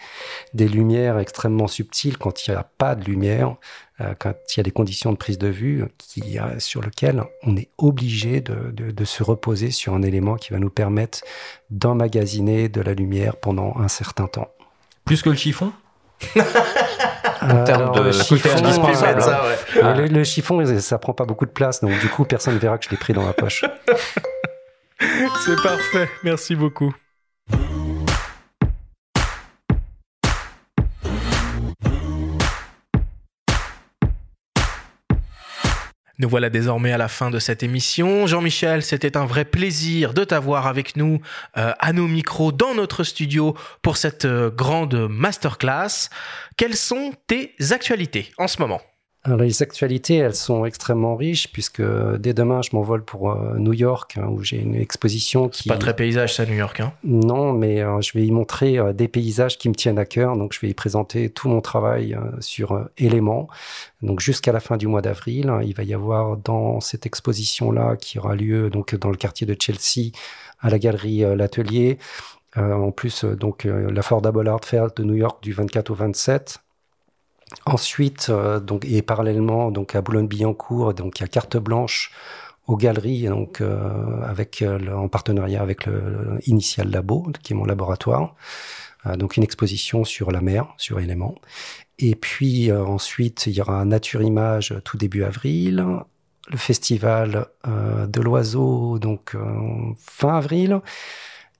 des lumières extrêmement subtiles quand il n'y a pas de lumière, euh, quand il y a des conditions de prise de vue qui, euh, sur lesquelles on est obligé de, de, de, se reposer sur un élément qui va nous permettre d'emmagasiner de la lumière pendant un certain temps. Plus que le chiffon? En termes de chiffon, euh, le, le, chiffon, ça prend pas beaucoup de place, donc du coup, personne ne verra que je l'ai pris dans la poche. C'est parfait, merci beaucoup. Nous voilà désormais à la fin de cette émission. Jean-Michel, c'était un vrai plaisir de t'avoir avec nous euh, à nos micros dans notre studio pour cette euh, grande masterclass. Quelles sont tes actualités en ce moment? Alors, les actualités, elles sont extrêmement riches puisque dès demain, je m'envole pour euh, New York hein, où j'ai une exposition qui... C'est pas très paysage ça, New York. Hein? Non, mais euh, je vais y montrer euh, des paysages qui me tiennent à cœur. Donc, je vais y présenter tout mon travail sur éléments. Donc, jusqu'à la fin du mois d'avril, hein, il va y avoir dans cette exposition-là qui aura lieu donc dans le quartier de Chelsea à la galerie L'Atelier. en plus, donc la Fordable Art Fair de New York du 24 au 27 Ensuite, euh, donc, et parallèlement, donc à Boulogne-Billancourt, donc il y a carte blanche aux galeries, donc euh, avec euh, en partenariat avec le, Initial Labo, qui est mon laboratoire. donc une exposition sur la mer, sur éléments. Et puis ensuite, il y aura Nature Image tout début avril, le festival de l'oiseau donc fin avril.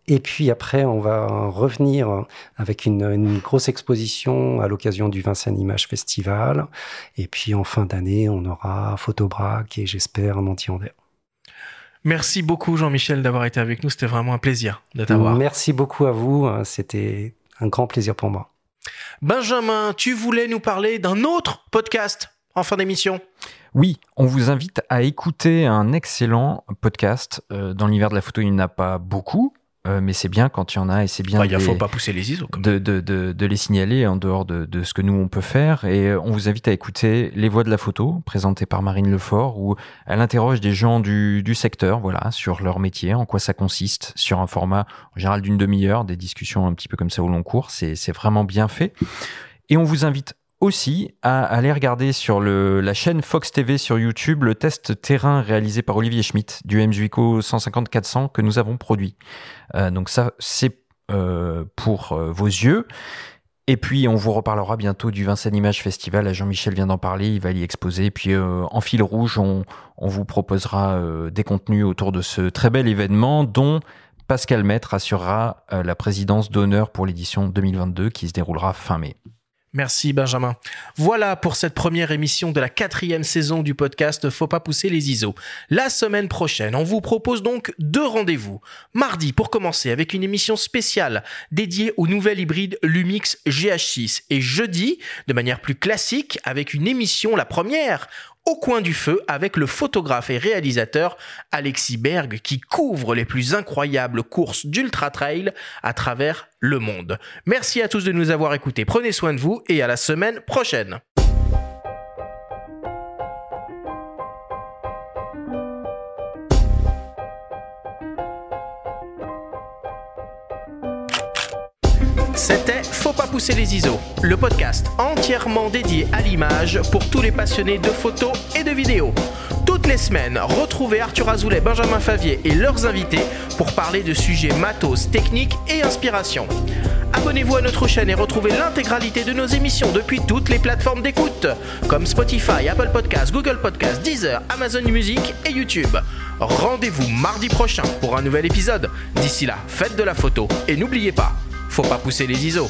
Et puis après, on va revenir avec une, grosse exposition à l'occasion du Vincennes Image Festival. Et puis en fin d'année, on aura Photobrac et j'espère Montier-Ander. Merci beaucoup Jean-Michel d'avoir été avec nous. C'était vraiment un plaisir de t'avoir. Merci beaucoup à vous. C'était un grand plaisir pour moi. Benjamin, tu voulais nous parler d'un autre podcast en fin d'émission? Oui, on vous invite à écouter un excellent podcast. Euh, dans l'univers de la photo, il n'y en a pas beaucoup, euh, mais c'est bien quand il y en a et c'est bien il ne faut pas pousser les ISO de, de, de, de, les signaler en dehors de, de, ce que nous on peut faire. Et euh, on vous invite à écouter les voix de la photo présentées par Marine Lefort où elle interroge des gens du, du secteur voilà sur leur métier en quoi ça consiste sur un format en général d'une demi-heure des discussions un petit peu comme ça au long cours. C'est c'est vraiment bien fait. Et on vous invite aussi à aller regarder sur la chaîne Fox TV sur YouTube le test terrain réalisé par Olivier Schmitt du MJUICO 150-400 que nous avons produit. Euh, donc ça, c'est euh, pour euh, vos yeux. Et puis, on vous reparlera bientôt du Vincennes Image Festival. Jean-Michel vient d'en parler, il va y exposer. Et puis, en fil rouge, on vous proposera des contenus autour de ce très bel événement dont Pascal Maître assurera la présidence d'honneur pour l'édition 2022 qui se déroulera fin mai. Merci Benjamin. Voilà pour cette première émission de la quatrième saison du podcast Faut pas pousser les ISO. La semaine prochaine, on vous propose donc deux rendez-vous. Mardi pour commencer avec une émission spéciale dédiée au nouvel hybride Lumix GH6 et jeudi de manière plus classique avec une émission, la première, au coin du feu avec le photographe et réalisateur Alexis Berg qui couvre les plus incroyables courses d'ultra trail à travers le monde. Merci à tous de nous avoir écoutés, prenez soin de vous et à la semaine prochaine. C'était Faut pas pousser les ISO, le podcast entièrement dédié à l'image pour tous les passionnés de photos et de vidéos. Toutes les semaines, retrouvez Arthur Azoulay, Benjamin Favier et leurs invités pour parler de sujets matos, techniques et inspiration. Abonnez-vous à notre chaîne et retrouvez l'intégralité de nos émissions depuis toutes les plateformes d'écoute, comme Spotify, Apple Podcasts, Google Podcasts, Deezer, Amazon Music et YouTube. Rendez-vous mardi prochain pour un nouvel épisode. D'ici là, faites de la photo et n'oubliez pas, faut pas pousser les ISO.